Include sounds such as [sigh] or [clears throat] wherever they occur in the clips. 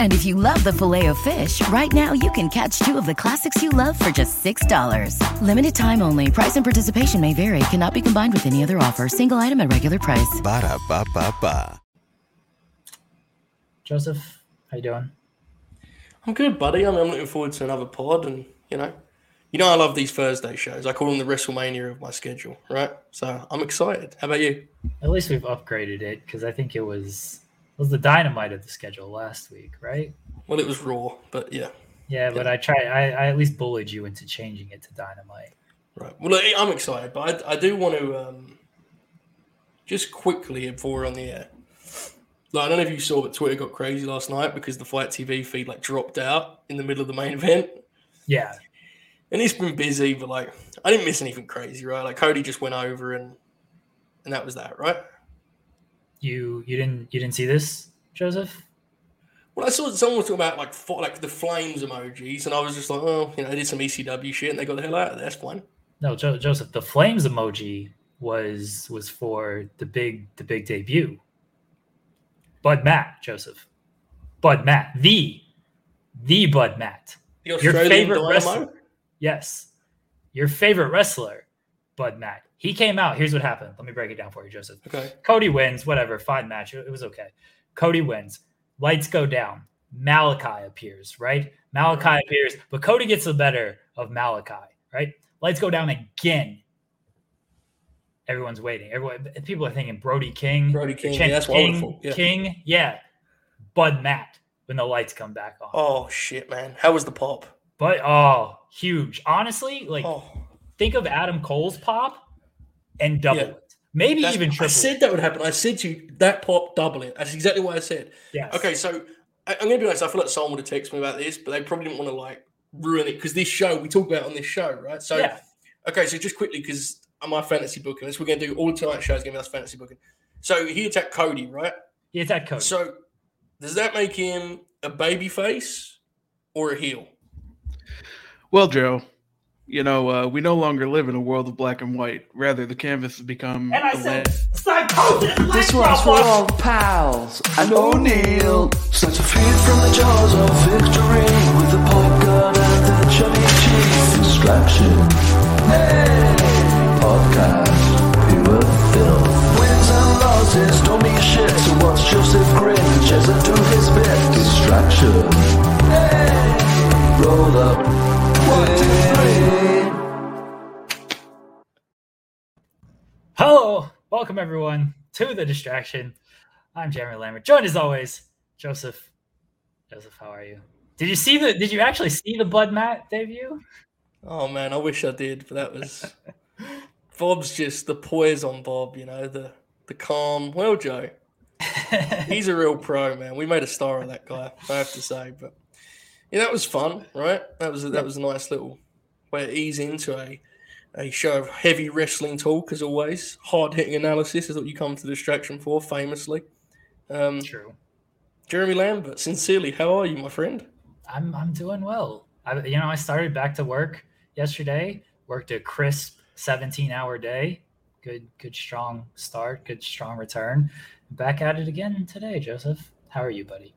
And if you love the filet of fish, right now you can catch two of the classics you love for just $6. Limited time only. Price and participation may vary. Cannot be combined with any other offer. Single item at regular price. Ba da ba ba ba. Joseph, how you doing? I'm good, buddy. I mean, I'm looking forward to another pod, and you know, you know, I love these Thursday shows. I call them the WrestleMania of my schedule, right? So I'm excited. How about you? At least we've upgraded it because I think it was it was the dynamite of the schedule last week, right? Well, it was Raw, but yeah. Yeah, but I tried. I, I at least bullied you into changing it to dynamite. Right. Well, I'm excited, but I, I do want to um, just quickly before we're on the air. Like, I don't know if you saw, but Twitter got crazy last night because the FITE TV feed like dropped out in the middle of the main [laughs] event. Yeah. And it's been busy, but like I didn't miss anything crazy, right? Like Cody just went over and and that was that, right? You you didn't you didn't see this, Joseph? Well, I saw someone was talking about like like the flames emojis, and I was just like, oh, you know, they did some ECW shit, and they got the hell out of there. That's fine. No, jo- Joseph, the flames emoji was was for the big the big debut. Bud Matt, Joseph. Bud Matt, the the Bud Matt. The Australian Your favorite Dynamo? wrestler. Yes. Your favorite wrestler, Bud Matt. He came out. Here's what happened. Let me break it down for you, Joseph. Okay. Cody wins, whatever, fine match. It it was okay. Cody wins. Lights go down. Malakai appears, right? Malakai appears, but Cody gets the better of Malakai, right? Lights go down again. Everyone's waiting. Everyone, people are thinking Brody King, Brody King, Chen- yeah, that's King, wonderful. Yeah. King, yeah. Bud Matt when the lights come back on. Oh shit, man! How was the pop? But oh, huge. Honestly, like Oh, think of Adam Cole's pop and double Yeah. it. Maybe that's- even triple. I said that would happen. I said to you that pop double it. That's exactly what I said. Yes. Okay, so I, I'm gonna be honest. I feel like someone would have texted me about this, but they probably didn't want to like ruin it because this show we talk about it on this show, right? So yeah. okay, so just quickly because I'm my fantasy booking, this we're gonna do all tonight's show is gonna be us fantasy booking. So he attacked Cody, right? He attacked Cody. So does that make him a baby face or a heel? Well, Joe, you know, uh, we no longer live in a world of black and white. Rather, the canvas has become and I a said, land- psychosis. This one's for all pals and O'Neill. Such a feed from the jaws of victory with the pop gun and the chubby cheese. Distraction. Hey, podcast. Pure filth. Wins and losses don't mean shit. So watch Joseph Grin and Chesa do his bit. Distraction. Hey, roll up. One, two, Hello, welcome everyone to the distraction. I'm Jeremy Lambert, joined as always, Joseph. Joseph, how are you? Did you see the? Did you actually see the Bud Matt debut? Oh man, I wish I did, but that was [laughs] Bob's just the poise on Bob, you know, the the calm. Well, Joe, [laughs] he's a real pro, man. We made a star of that guy, I have to say. But yeah, that was fun, right? That was that was a nice little way to ease into a a show of heavy wrestling talk, as always. Hard hitting analysis is what you come to distraction for, famously. Um, True. Jeremy Lambert, sincerely, how are you, my friend? I'm I'm doing well. I you know I started back to work yesterday. Worked a crisp 17 hour day. Good good strong start. Good strong return. Back at it again today, Joseph. How are you, buddy?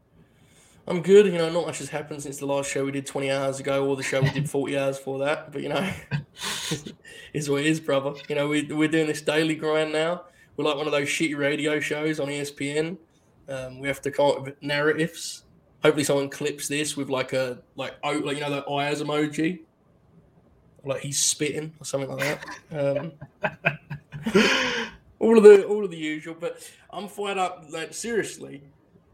I'm good. You know, not much has happened since the last show we did 20 hours ago, or the show we did [laughs] 40 hours for that. But you know, is what it is, brother. You know, we, we're doing this daily grind now. We're like one of those shitty radio shows on ESPN. Um, we have to come up with narratives. Hopefully, someone clips this with like a like oh, like you know the eyes emoji, like he's spitting or something like that. Um, [laughs] all of the all of the usual. But I'm fired up. Like seriously,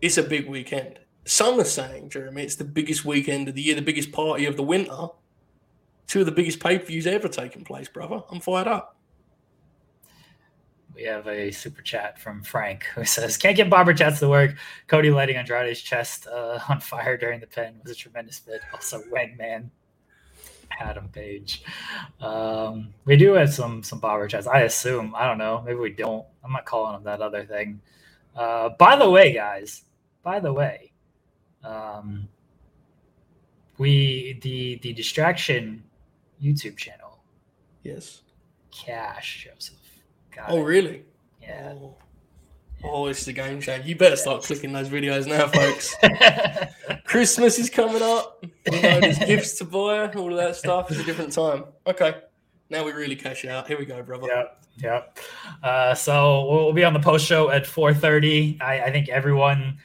it's a big weekend. Some are saying, Jeremy, it's the biggest weekend of the year, the biggest party of the winter. Two of the biggest pay per views ever taken place, brother. I'm fired up. We have a super chat from Frank who [laughs] says, "Can't get barber chats to work. Cody lighting Andrade's chest uh, on fire during the pin was a tremendous bit. Also, Hangman, Adam Page. Um, we do have some some barber chats. I assume. I don't know. Maybe we don't. I'm not calling them that other thing. Uh, by the way, guys. By the way, um, we the the distraction YouTube channel Yes. cash Joseph. Got Oh, it. really? Yeah. Oh. Oh, it's the game change. You better start clicking those videos now, folks. [laughs] Christmas is coming up. You know, there's gifts to buy, all of that stuff. It's a different time. Okay. Now we really cash out. Here we go, brother. Yep. Yep. Uh, so we'll be on the post show at 4:30. I, I think everyone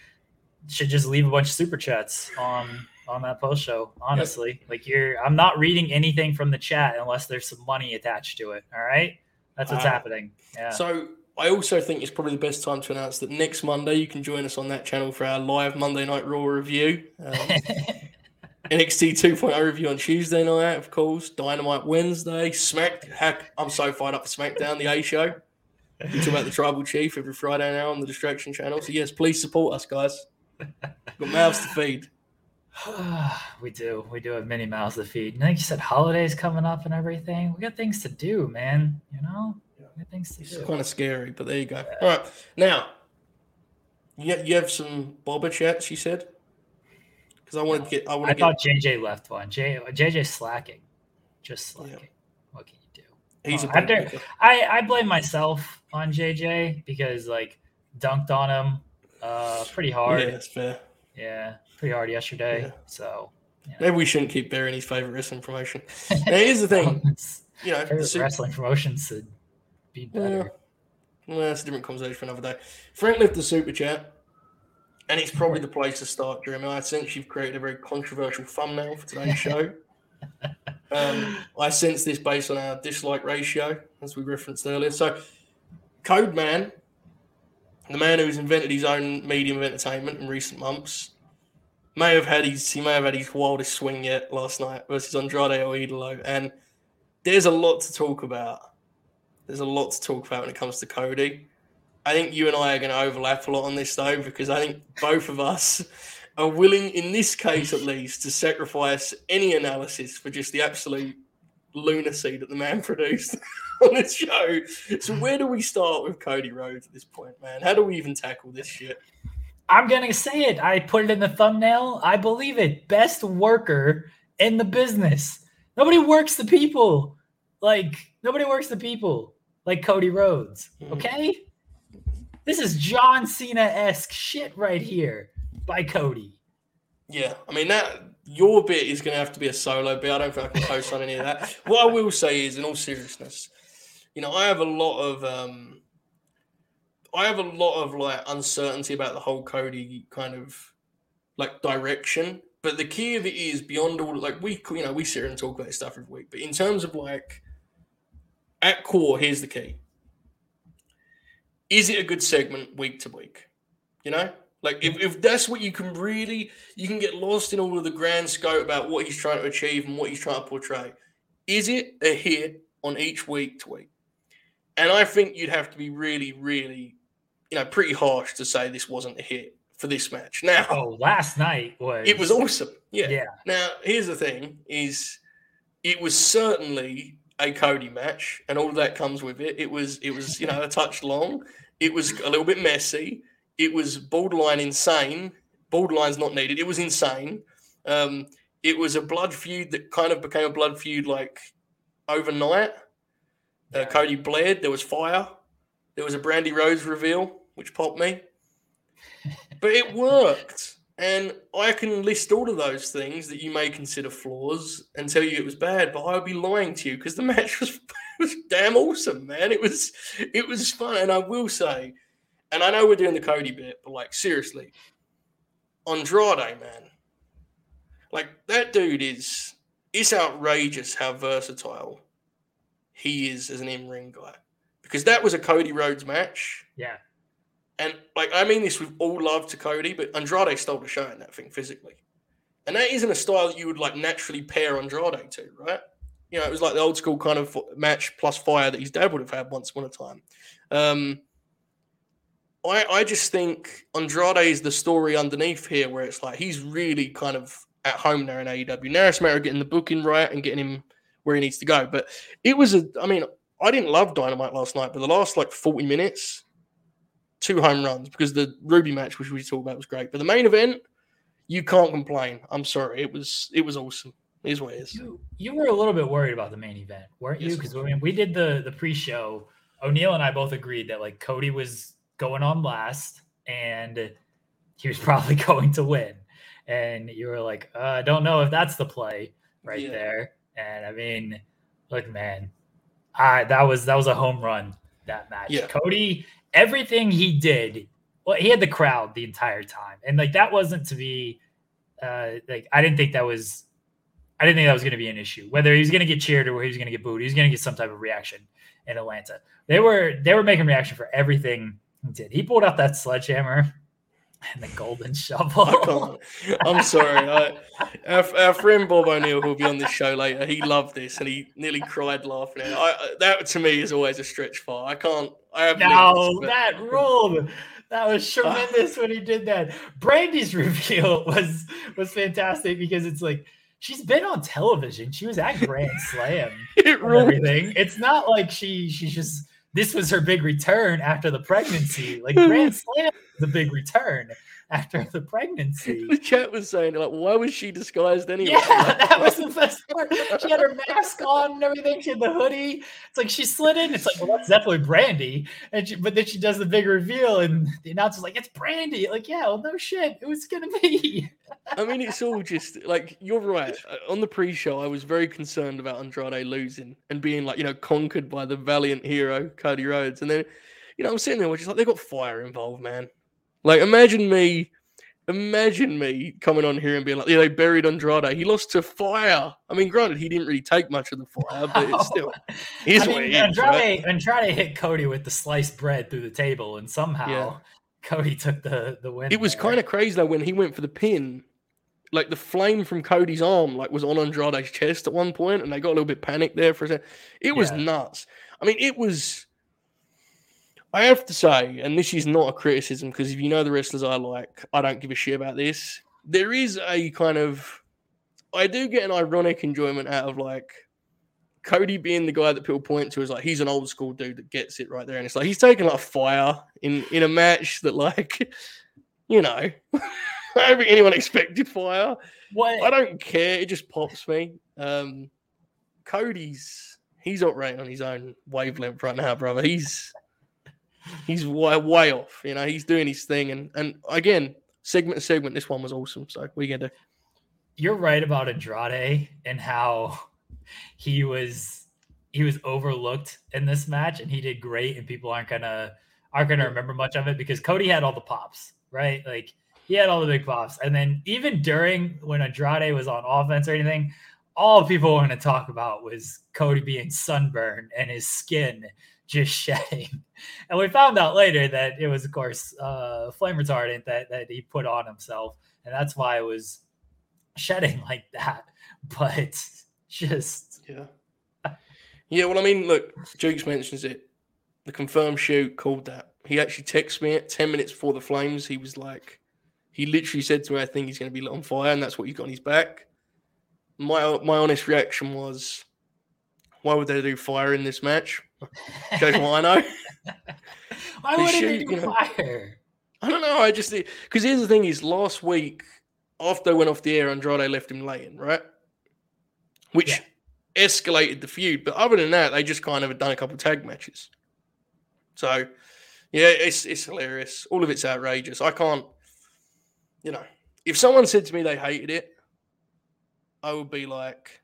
should just leave a bunch of super chats on on that post show. Honestly, like you're, I'm not reading anything from the chat unless there's some money attached to it. All right, that's what's Uh, happening. Yeah. So I also think it's probably the best time to announce that next Monday you can join us on that channel for our live Monday Night Raw review. Um, [laughs] NXT 2.0 review on Tuesday night, of course. Dynamite Wednesday. Smack. Heck, I'm so fired up for SmackDown, the A show. We talk about the Tribal Chief every Friday now on the Distraction channel. So, yes, please support us, guys. Got mouths to feed. [sighs] we do. We do have many mouths to feed. And like you said, holidays coming up and everything. We got things to do, man. You know, we got things to It's do. kind of scary, but there you go. All right. Now, you, you have some bobber chats, you said? Because I want to get. I want I to get. thought JJ left one. J JJ slacking, just slacking. What can you do? He's Oh, a after- I I blame myself on JJ because like dunked on him uh pretty hard. Yeah, Yeah, that's fair. Pretty hard yesterday. Yeah. So Maybe we shouldn't keep burying his favorite wrestling promotion. Here's the thing. [laughs] You know, favorite wrestling promotions should be Yeah. better. Well, that's a different conversation for another day. Frank left the super chat, and it's probably the place to start, Jeremy. I sense you've created a very controversial thumbnail for today's show. [laughs] um, I sense this based on our dislike ratio, as we referenced earlier. So, Code Man, the man who's invented his own medium of entertainment in recent months, may have had his he may have had his wildest swing yet last night versus Andrade or Idolo, and there's a lot to talk about. There's a lot to talk about when it comes to Cody. I think you and I are going to overlap a lot on this though, because I think both of us are willing, in this case at least, to sacrifice any analysis for just the absolute lunacy that the man [laughs] produced on this show. So where do we start with Cody Rhodes at this point, man? How do we even tackle this shit? I'm gonna say it. I put it in the thumbnail. I believe it. Best worker in the business. Nobody works the people. Like nobody works the people like Cody Rhodes. Mhm. Okay? This is John Cena esque shit right here by Cody. Yeah, I mean that your bit is going to have to be a solo bit. I don't think I can post on any of that. What I will say is, in all seriousness, you know, I have a lot of, um I have a lot of like uncertainty about the whole Cody kind of like direction. But the key of it is beyond all like we, you know, we sit here and talk about stuff every week. But in terms of like at core, here's the key: is it a good segment week to week? You know, like if, if that's what you can really, you can get lost in all of the grand scope about what he's trying to achieve and what he's trying to portray. Is it a hit on each week to week? And I think you'd have to be really, really, you know, pretty harsh to say this wasn't a hit for this match. Now, Oh, last night was it was awesome. Yeah. Yeah. Now, here's the thing: is it was certainly a Cody match, and all of that comes with it. It was, it was, you know, a touch long. It was a little bit messy. It was borderline insane. Borderline's not needed. It was insane. Um, it was a blood feud that kind of became a blood feud like overnight. Uh, Cody bled. There was fire. There was a Brandi Rhodes reveal, which popped me. but it worked. And I can list all of those things that you may consider flaws and tell you it was bad, but I would be lying to you because the match [laughs] was, was damn awesome, man. It was it was fun. And I will say, and I know we're doing the Cody bit, but like seriously, Andrade, man. Like that dude is it's outrageous how versatile he is as an in-ring guy. Because that was a Cody Rhodes match. Yeah. And like I mean this with all love to Cody, but Andrade stole the show in that thing physically. And that isn't a style that you would like naturally pair Andrade to, right? You know, it was like the old school kind of match plus fire that his dad would have had once upon a time. Um, I I just think Andrade is the story underneath here, where it's like he's really kind of at home there in AEW. Now it's a matter of getting the booking right and getting him where he needs to go. But it was a, I mean, I didn't love Dynamite last night, but the last like 40 minutes, two home runs because the Ruby match, which we talked about, was great. But the main event, you can't complain. I'm sorry, it was it was awesome. It is what it is. You, you were a little bit worried about the main event, weren't you? Yes. Because I mean, we did the the pre-show. O'Neill and I both agreed that like Cody was going on last, and he was [laughs] probably going to win. And you were like, uh, I don't know if that's the play right Yeah. there. And I mean, look, man, I that was that was a home run that match. Yeah. Cody, everything he did, well, he had the crowd the entire time, and like that wasn't to be, uh, like I didn't think that was, I didn't think that was going to be an issue. Whether he was going to get cheered or he was going to get booed, he was going to get some type of reaction in Atlanta. They were they were making reaction for everything he did. He pulled out that sledgehammer and the golden shovel. Can't. [laughs] Oh, I'm sorry. I, our, our friend Bob O'Neill, who'll be on this show later, he loved this and he nearly cried laughing. I, that to me is always a stretch far. I can't. I have No, but- that ruled. That was ah. tremendous when he did that. Brandi's [laughs] reveal was was fantastic because it's like she's been on television. She was at Grand Slam [laughs] it everything. It's not like she she's just this was her big return after the pregnancy. Like [laughs] Grand Slam the big return after the pregnancy. The chat was saying like, why was she disguised anyway? Yeah, [laughs] that was the best part. She had her mask on and everything. She had the hoodie. It's like she slid in. It's like, well, that's definitely Brandi. And she, but then she does the big reveal, and the announcer's like, it's Brandi. Like, yeah, well, no shit, it was gonna be. I mean, it's all just like you're right. Uh, On the pre-show, I was very concerned about Andrade losing and being like, you know, conquered by the valiant hero Cody Rhodes. And then, you know, I'm sitting there, which is like they got fire involved, man. Like, imagine me, imagine me coming on here and being like, yeah, they buried Andrade. He lost to fire. I mean, granted, he didn't really take much of the fire, but it's [laughs] still, here's I what mean, is, Andrade, right? Andrade hit Cody with the sliced bread through the table, and somehow Yeah. Cody took the the win. It was kind of crazy though when he went for the pin. Like the flame from Cody's arm, like was on Andrade's chest at one point, and they got a little bit panicked there for a second. It was Yeah. nuts. I mean, it was. I have to say, and this is not a criticism because if you know the wrestlers I like, I don't give a shit about this. There is a kind of, I do get an ironic enjoyment out of like Cody being the guy that people point to as like he's an old school dude that gets it right there, and it's like he's taking like fire in in a match that like, [laughs] you know, I don't think anyone expected fire. what I don't care. It just pops me. Um, Cody's he's operating on his own wavelength right now, brother. He's he's way, way off. You know, he's doing his thing, and and again, segment to segment, this one was awesome. So you gonna you're right about Andrade and how he was he was overlooked in this match and he did great and people aren't gonna aren't gonna remember much of it because Cody had all the pops, right? Like he had all the big pops. And then even during when Andrade was on offense or anything, all people want to talk about was Cody being sunburned and his skin just [laughs] shedding. And we found out later that it was, of course, uh, flame retardant that, that he put on himself. And that's why it was shedding [laughs] like that. But just, Yeah. Yeah, well, I mean, look, Jukes mentions it. The confirmed shoot called that. He actually texted me at 10 minutes before the Flames. He was like, he literally said to me, I think he's going to be lit on fire, and that's what he's got on his back. My my honest reaction was, why would they do fire in this match? What I [laughs] why would shoot, they do you know. fire? I don't know. I just because here's the thing: is last week after they went off the air, Andrade left him laying, right? Which Yeah. escalated the feud. But other than that, they just kind of had done a couple tag matches. So Yeah, it's it's hilarious. All of it's outrageous. I can't, you know, if someone said to me they hated it, I would be like,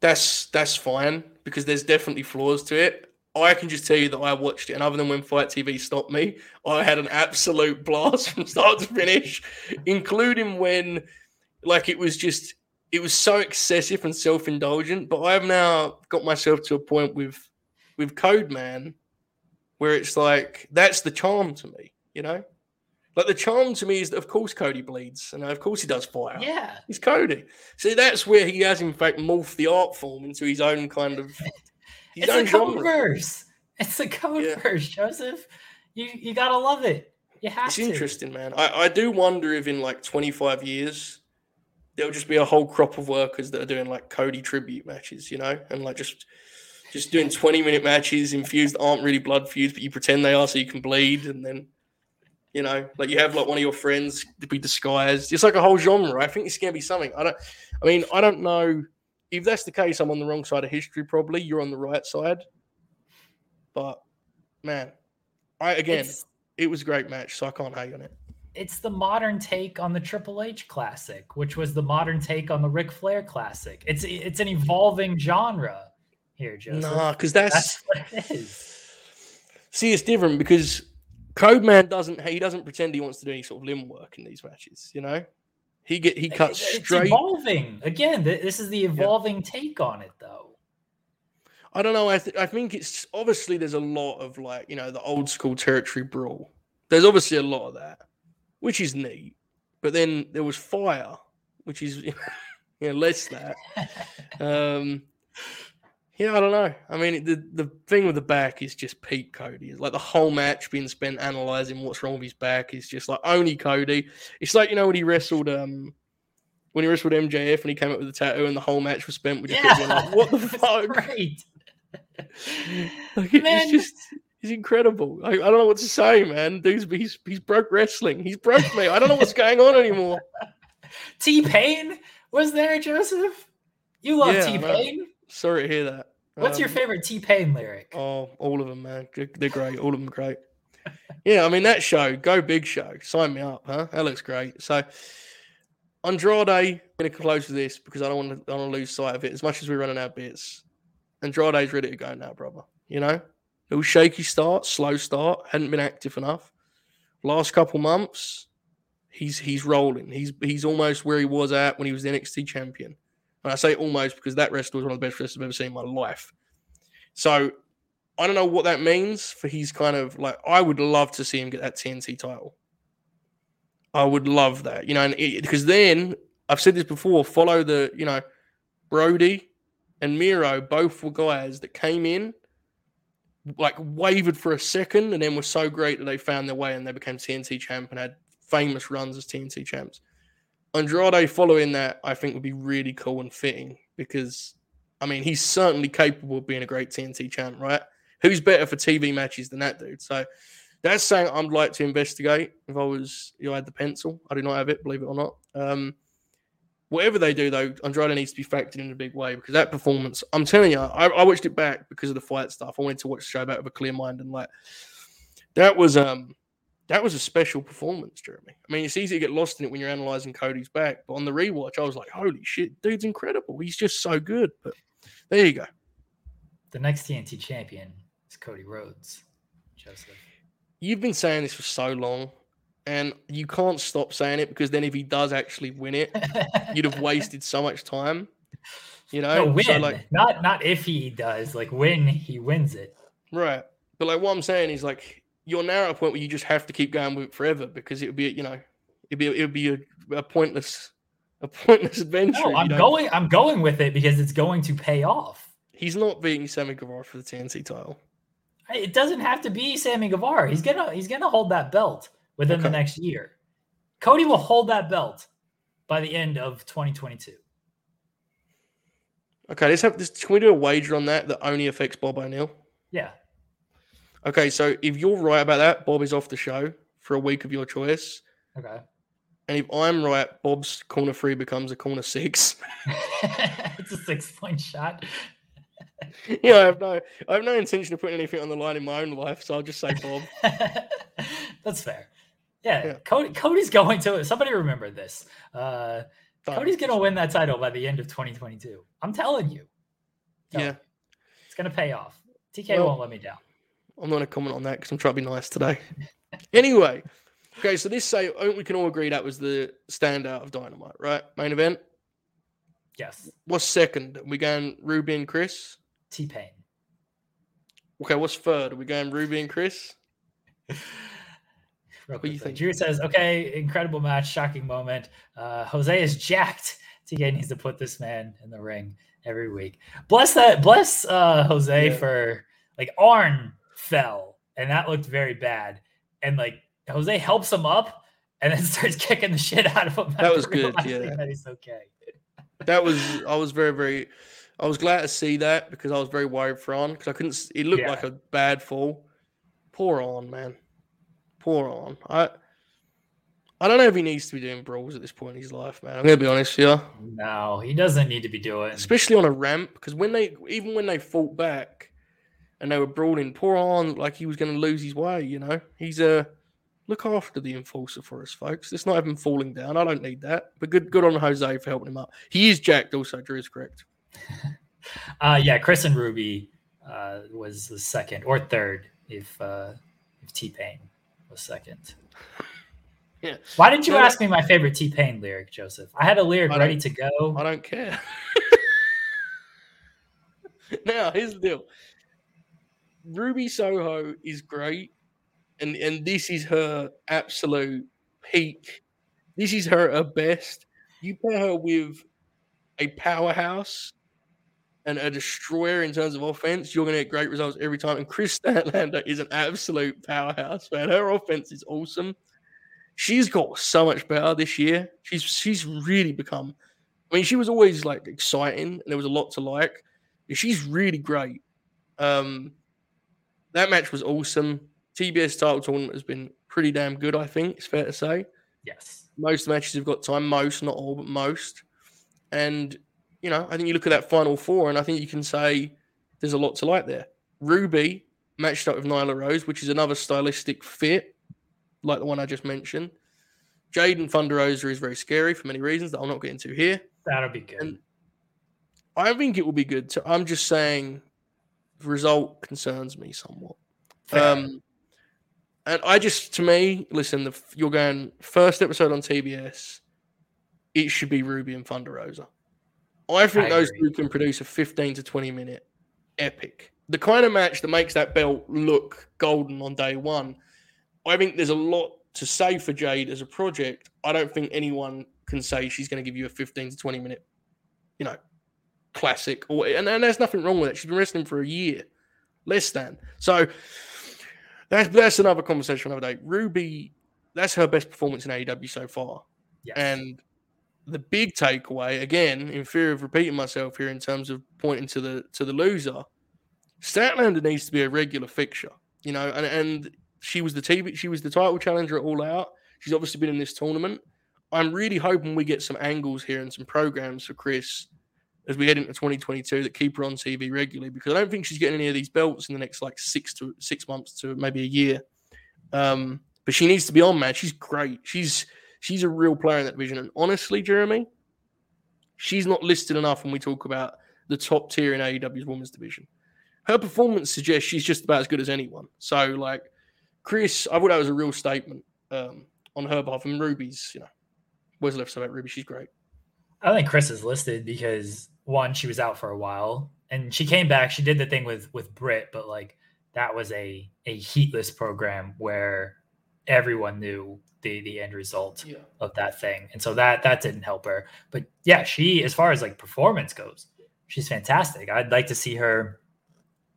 that's that's fine because there's definitely flaws to it. I can just tell you that I watched it, and other than when FITE TV stopped me, I had an absolute blast [laughs] from start to finish, including when, like, it was just it was so excessive and self indulgent. But I've now got myself to a point with with Code Man where it's like that's the charm to me, you know. Like the charm to me is that of course Cody bleeds, and of course he does fire. Yeah. He's Cody. See, that's where he has in fact morphed the art form into his own kind of [laughs] It's a code genre. verse. It's a code Yeah. verse, Joseph. You you gotta love it. You have It's to. interesting, man. I, I do wonder if in like 25 years there'll just be a whole crop of workers that are doing like Cody tribute matches, you know, and like just just doing 20 minute matches infused aren't really blood feuds, but you pretend they are so you can bleed, and then you know, like you have like one of your friends to be disguised. It's like a whole genre. I think it's gonna be something. I don't. I mean, I don't know if that's the case. I'm on the wrong side of history. Probably you're on the right side. But man, I again, It's, it was a great match, so I can't hate on it. it's the modern take on the Triple H classic, which was the modern take on the Ric Flair classic. It's it's an evolving genre here, Joseph. Nah, because that's, That's what it is. see, it's different because Codeman doesn't he doesn't pretend he wants to do any sort of limb work in these matches. You know, he get he cuts It- it's straight. evolving. Again, this is the evolving take on it, though. I don't know. I th- I think it's obviously there's a lot of like you know the old school territory brawl. There's obviously a lot of that, which is neat. But then there was fire, which is [laughs] you know less that. [laughs] Um, yeah, I don't know. I mean, the the thing with the back is just peak Cody. It's like the whole match being spent analyzing what's wrong with his back is just like only Cody. It's like you know when he wrestled um when he wrestled MJF and he came up with the tattoo and the whole match was spent with just Yeah, like, what the [laughs] fuck? Great. [laughs] Like, it- it's just he's incredible. I, I don't know what to say, man. Dude's he's he's broke wrestling. He's broke me. I don't know what's going on anymore. [laughs] T Pain was there, Joseph. You love Yeah, T. Pain. Sorry to hear that. What's your Um, favorite T Pain lyric? Oh, all of them, man. They're- great. All of them great. Yeah, I mean that show, go big show. Sign me up, huh? That looks great. So Andrade, I'm gonna close with this because I don't want to I don't want to lose sight of it. As much as we're running out bits, Andrade's ready to go now, brother. You know, little shaky start, slow start, hadn't been active enough. Last couple months, he's he's rolling. He's he's almost where he was at when he was the NXT champion. And I say almost because that wrestler was one of the best wrestlers I've ever seen in my life. So I don't know what that means for his kind of like. I would love to see him get that TNT title. I would love that, you know, and it, because then I've said this before. Follow the, you know, Brody and Miro both were guys that came in, like wavered for a second, and then were so great that they found their way and they became TNT champ and had famous runs as TNT champs. Andrade following that, I think, would be really cool and fitting because, I mean, he's certainly capable of being a great TNT champ, right? Who's better for TV matches than that dude? So that's something I'd like to investigate if I was, you know, I had the pencil. I do not have it, believe it or not. Um, whatever they do, though, Andrade needs to be factored in a big way because that performance, I'm telling you, I, I watched it back because of the fight stuff. I wanted to watch the show back with a clear mind and like that was um that was a special performance, Jeremy. I mean, it's easy to get lost in it when you're analyzing Cody's back, but on the rewatch, I was like, holy shit, dude's incredible. He's just so good. But there you go. The next TNT champion is Cody Rhodes. Joseph. You've been saying this for so long, and you can't stop saying it because then if he does actually win it, [laughs] you'd have wasted so much time. You know, no, win. So like, not not if he does, like when he wins it. right. But like, what I'm saying is like, you're now at a point where you just have to keep going with it forever because it would be, you know, it'd be, it would be a, a pointless, a pointless adventure. No, I'm going. I'm going with it because it's going to pay off. He's not beating Sammy Guevara for the TNT title. It doesn't have to be Sammy Guevara. He's gonna he's gonna hold that belt within the next year. Cody will hold that belt by the end of 2022. Okay, let's have this. Can we do a wager on that that only affects Bob O'Neill? Yeah. Okay, so if you're right about that, Bob is off the show for a week of your choice. Okay. And if I'm right, Bob's corner three becomes a corner six. [laughs] it's a six point shot. yeah, I have no, I have no intention of putting anything on the line in my own life, so I'll just say Bob. [laughs] That's fair. Yeah, Yeah. Cody, Cody's going to. Somebody remember this. Uh, Fine. Cody's going to win that title by the end of 2022. I'm telling you. Yeah. it's going to pay off. TK Well- won't let me down. I'm not going to comment on that because I'm trying to be nice today. [laughs] anyway, okay, so this say we can all agree that was the standout of Dynamite, right? Main event. Yes, What's second? Are we going Ruby and Kris? T Pain. Okay, what's third? Are we going Ruby and Kris? [laughs] Real do you think? Drew says, "Okay, incredible match, shocking moment. Uh, Jose is jacked. TK needs to put this man in the ring every week. Bless that. Bless uh, Jose Yeah. for like Arn fell, and that looked very bad. And like Jose helps him up, and then [laughs] starts kicking the shit out of him. That was good, yeah. that he's okay. That was I was very very I was glad to see that because I was very worried for Arn because I couldn't. It looked Yeah. like a bad fall. Poor Arn man, poor Arn. I I don't know if he needs to be doing brawls at this point in his life, man. I'm gonna be honest here, No, he doesn't need to be doing. especially on a ramp because when they even when they fought back and they were brawling, poor Arn like he was gonna lose his way. You know, he's a look after the enforcer for us, folks. Let's not him falling down. I don't need that. But good good on Jose for helping him up. He is jacked. Also, Drew is correct. [laughs] Uh, yeah, Kris and Ruby uh, was the second or third if uh, if T Pain was second. Yeah. Why didn't you ask me my favorite T Pain lyric, Joseph? I had a lyric ready to go. I don't care. [laughs] now, here's the deal. Ruby Soho is great, and and this is her absolute peak. This is her at best. You pair her with a powerhouse and a destroyer in terms of offense, you're going to get great results every time. And Kris Statlander is an absolute powerhouse, man. Her offense is awesome. She's got so much better this year. She's she's really become. I mean, she was always like exciting, and there was a lot to like. She's really great. Um, that match was awesome. TBS title tournament has been pretty damn good. I think it's fair to say Yes. most matches have got time, most, not all, but most. And, you know, I think you look at that final four, and I think you can say there's a lot to like there. Ruby matched up with Nyla Rose, which is another stylistic fit, like the one I just mentioned. Jaden Thunder Rosa is very scary for many reasons that I'll not get into here. That'll be good. And I think it will be good. So I'm just saying result concerns me somewhat. Um, and I just, to me, listen, the, you're going first episode on TBS. It should be Ruby and Thunder Rosa. I think I those agree. two can produce a 15 to 20 minute epic. The kind of match that makes that belt look golden on day one. I think there's a lot to say for Jade as a project. I don't think anyone can say she's going to give you a 15 to 20 minute, you know, classic. Or and, and there's nothing wrong with it. She's been wrestling for a year, less than. So that's that's another conversation another day. Ruby, that's her best performance in AEW so far. yes. And the big takeaway, again, in fear of repeating myself here in terms of pointing to the to the loser, Statlander needs to be a regular fixture. You know, and, and she was the TV, she was the title challenger at All Out. She's obviously been in this tournament. I'm really hoping we get some angles here and some programs for Kris as we head into 2022 that keep her on TV regularly because I don't think she's getting any of these belts in the next like six to six months to maybe a year. Um, but she needs to be on, man. She's great. She's she's a real player in that division. And honestly, Jeremy, she's not listed enough when we talk about the top tier in AEW's women's division. Her performance suggests she's just about as good as anyone. So, like, Kris, I thought that was a real statement um, on her behalf. And Ruby's, you know, where's left about Ruby? She's great. I think Kris is listed because one, she was out for a while, and she came back. She did the thing with with Britt, but like that was a a heatless program where everyone knew the the end result Yeah. of that thing, and so that that didn't help her. But yeah, she as far as like performance goes, she's fantastic. I'd like to see her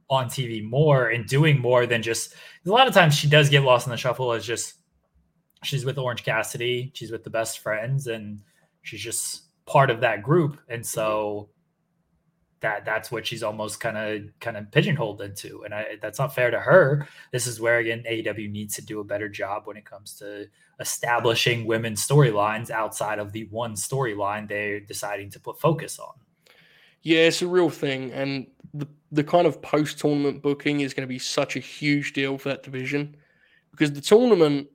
on TV more and doing more than just a lot of times she does get lost in the shuffle as just she's with Orange Cassidy, she's with the best friends, and she's just part of that group. And so mm-hmm. That that's what she's almost kind of kind of pigeonholed into. And I that's not fair to her. This is where again AEW needs to do a better job when it comes to establishing women's storylines outside of the one storyline they're deciding to put focus on. Yeah, it's a real thing. And the the kind of post tournament booking is going to be such a huge deal for that division because the tournament,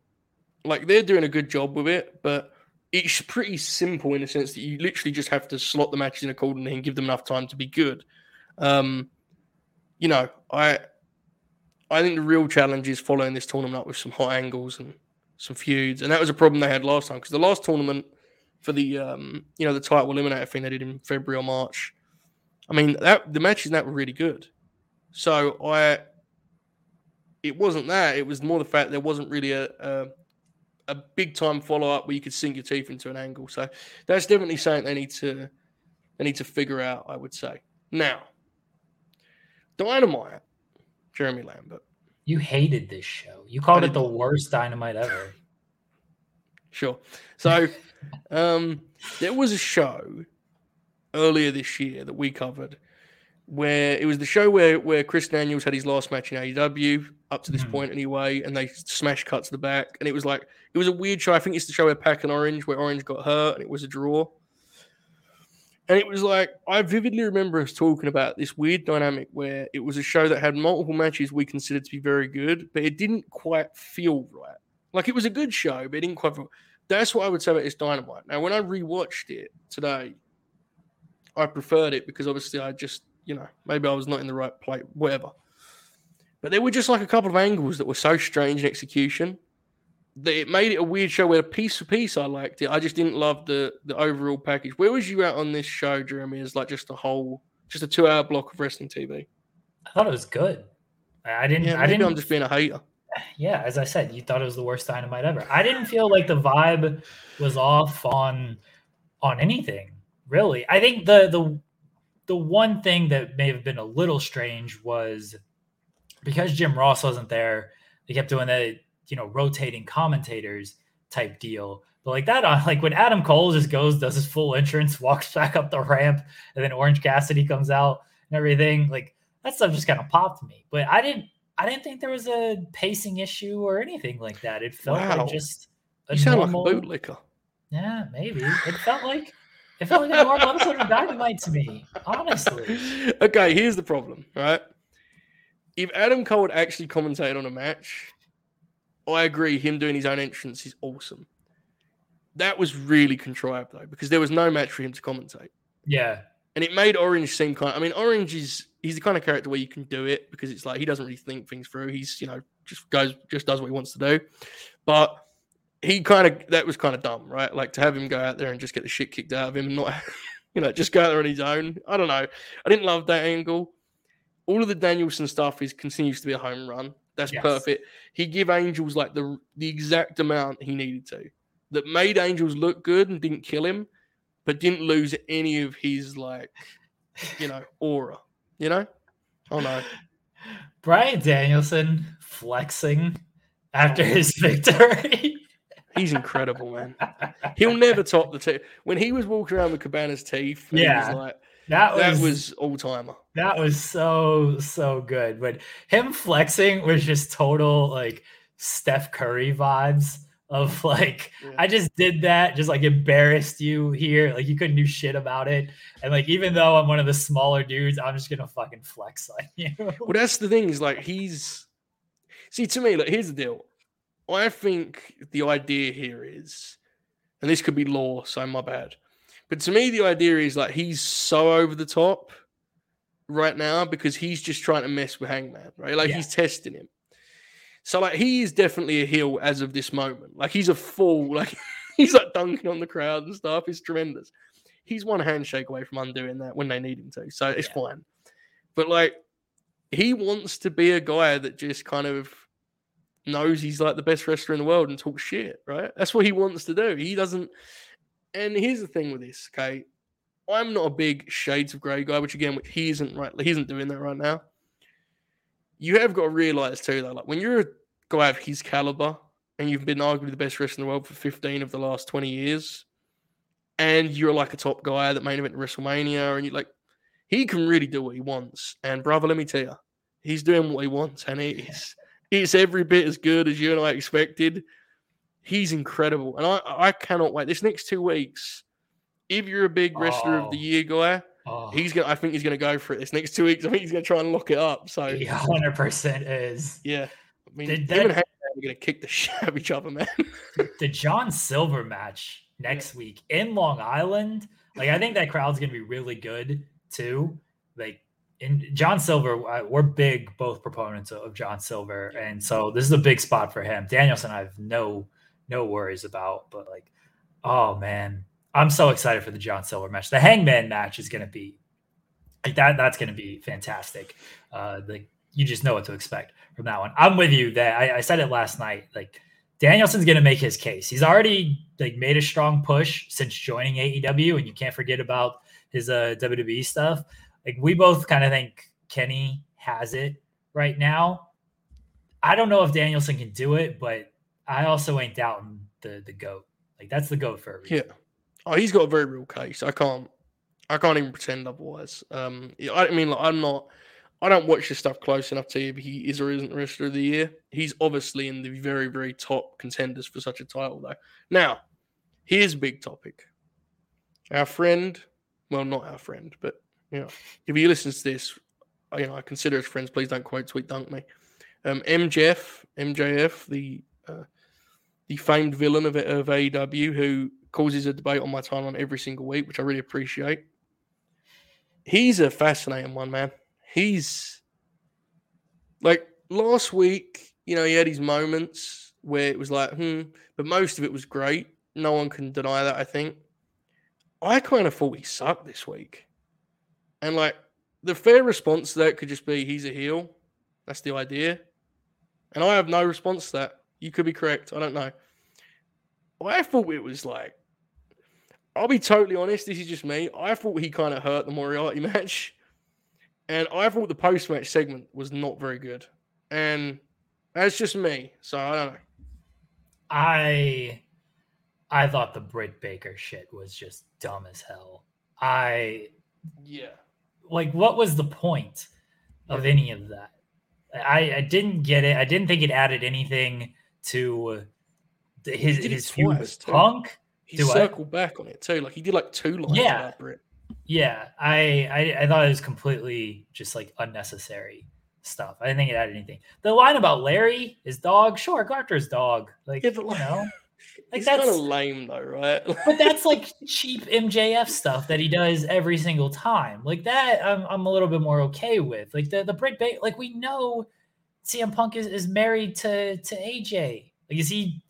like they're doing a good job with it, but it's pretty simple in the sense that you literally just have to slot the matches in accordingly and give them enough time to be good. Um, you know, I I think the real challenge is following this tournament up with some hot angles and some feuds, and that was a problem they had last time because the last tournament for the um, you know the title eliminator thing they did in February or March. I mean that the matches in that were really good. So I, it wasn't that. It was more the fact there wasn't really a a, a big time follow up where you could sink your teeth into an angle. So that's definitely something they need to they need to figure out. I would say now. Dynamite, Jeremy Lambert. You hated this show. You called it the worst dynamite ever. [laughs] Sure. So um, there was a show earlier this year that we covered where it was the show where, where Chris Daniels had his last match in AEW up to this Mhm. point anyway, and they smash cut to the back, and it was like it was a weird show. I think it's the show where PAC and Orange, where Orange got hurt, and it was a draw. And it was like I vividly remember us talking about this weird dynamic where it was a show that had multiple matches we considered to be very good, but it didn't quite feel right. Like it was a good show, but it didn't quite feel. That's what I would say about this dynamite. Now, when I rewatched it today, I preferred it because obviously I just, you know, maybe I was not in the right place, whatever. But there were just like a couple of angles that were so strange in execution it made it a weird show where piece for piece I liked it. I just didn't love the the overall package. Where was you at on this show, Jeremy? As like just a whole, just a two hour block of wrestling TV? I thought it was good. I didn't. Yeah, I didn't. Know I'm just being a hater. yeah, as I said, you thought it was the worst dynamite ever. I didn't feel like the vibe was off on on anything really. I think the the the one thing that may have been a little strange was because Jim Ross wasn't there. They kept doing the you know rotating commentators type deal. But like that, on uh, [laughs] like when Adam Cole just goes, does his full entrance, walks back up the ramp, and then Orange Cassidy comes out and everything, like that stuff just kind of popped me. But I didn't I didn't think there was a pacing issue or anything like that. It felt Wow. like just a You sound normal. like a bootlicker. yeah, maybe it felt like it felt like a normal episode of Dynamite to me. Honestly, [laughs] okay, here's the problem, right? If Adam Cole had actually commentated on a match, I agree, him doing his own entrance is awesome. That was really contrived though, because there was no match for him to commentate. yeah, And it made Orange seem kind I mean, Orange is he's the kind of character where you can do it because it's like he doesn't really think things through. He's, you know, just goes just does what he wants to do. But he kind of that was kind of dumb, right? Like to have him go out there and just get the shit kicked out of him and not [laughs] you know, just go out there on his own. I don't know. I didn't love that angle. All of the Danielson stuff is continues to be a home run. That's Yes. perfect. He give Angels like the the exact amount he needed to. That made Angels look good and didn't kill him, but didn't lose any of his like, you know, [laughs] aura. You know? Oh no. Bryan Danielson flexing after his [laughs] victory. He's incredible, man. [laughs] He'll never top the two. When he was walking around with Cabana's teeth, Yeah. like that was that was all timer. That was so so good. But him flexing was just total like Steph Curry vibes of [laughs] like Yeah. I just did that, just like embarrassed you here. Like you couldn't do shit about it. And like even though I'm one of the smaller dudes, I'm just gonna fucking flex [laughs] on you. Well, that's the thing is like he's see to me. Like here's the deal. I think the idea here is, and this could be law, so my bad. But to me, the idea is like he's so over the top right now because he's just trying to mess with Hangman, right? Like Yeah. he's testing him. So like he is definitely a heel as of this moment. Like he's a fool. [laughs] Like he's like dunking on the crowd and stuff. It's tremendous. He's one handshake away from undoing that when they need him to. So it's Yeah. fine. But like he wants to be a guy that just kind of knows he's like the best wrestler in the world and talks shit, right? That's what he wants to do. He doesn't. And here's the thing with this, okay? I'm not a big shades of grey guy, which again, he isn't right. He isn't doing that right now. You have got to realize too, though, like when you're a guy of his caliber and you've been arguably the best wrestler in the world for 15 of the last 20 years, and you're like a top guy that main event WrestleMania, and you're like, he can really do what he wants. And brother, let me tell you, he's doing what he wants, and it's it's every bit as good as you and I expected. He's incredible, and I I cannot wait. This next two weeks, if you're a big wrestler of the Oh. year guy, Oh, he's gonna. I think he's gonna go for it this next two weeks. I think he's gonna try and lock it up. So he 100% is. yeah, I mean, Did him that, and are gonna kick the [laughs] shit out of each other, man. the John Silver match next week in Long Island. Like I think that crowd's gonna be really good too. Like in John Silver, we're big both proponents of, of John Silver, and so this is a big spot for him. Danielson, I have no no worries about, but like, oh man, I'm so excited for the John Silver match. The Hangman match is gonna be like that. That's gonna be fantastic. Uh, like you just know what to expect from that one. I'm with you. That I, I said it last night. Like Danielson's going to make his case. He's already like made a strong push since joining AEW, and you can't forget about his uh, WWE stuff. Like we both kind of think Kenny has it right now. I don't know if Danielson can do it, but I also ain't doubting the the goat. Like that's the goat for a reason. Yeah. Oh, he's got a very real case. I can't. I can't even pretend otherwise. Um, I mean, like, I'm not. I don't watch this stuff close enough to if he is or isn't the wrestler of the year. He's obviously in the very, very top contenders for such a title, though. Now, here's a big topic. Our friend, well, not our friend, but you know, if he listens to this, you know, I consider us friends. Please don't quote tweet dunk me. Um, MJF, MJF, the the famed villain of, of AEW, who causes a debate on my timeline every single week, which I really appreciate. He's a fascinating one, man. He's like last week, you know, he had his moments where it was like, hmm, but most of it was great. No one can deny that, I think. I kind of thought he sucked this week. And like the fair response to that could just be he's a heel. That's the idea. And I have no response to that. You could be correct. I don't know. I thought it was like, I'll be totally honest. This is just me. I thought he kind of hurt the Moriarty [laughs] match. And I thought the post match segment was not very good. And that's just me. So I don't know. I I thought the Britt Baker shit was just dumb as hell. I Yeah. like what was the point of any of that? I, I didn't get it. I didn't think it added anything to uh, the- his his feud with too. Punk. He Do I? circled back on it too. Like he did like two lines Yeah. about Britt. Yeah, I, I I thought it was completely just like unnecessary stuff. I didn't think it had anything. The line about Larry, his dog, sure, go after his dog. Like Yeah, but you like- know, [laughs] like it's kind that's of lame though, right? [laughs] but that's like cheap MJF stuff that he does every single time. Like that, I'm, I'm a little bit more okay with. Like the the Britt Baker, like we know CM Punk is, is married to to AJ. Like is he?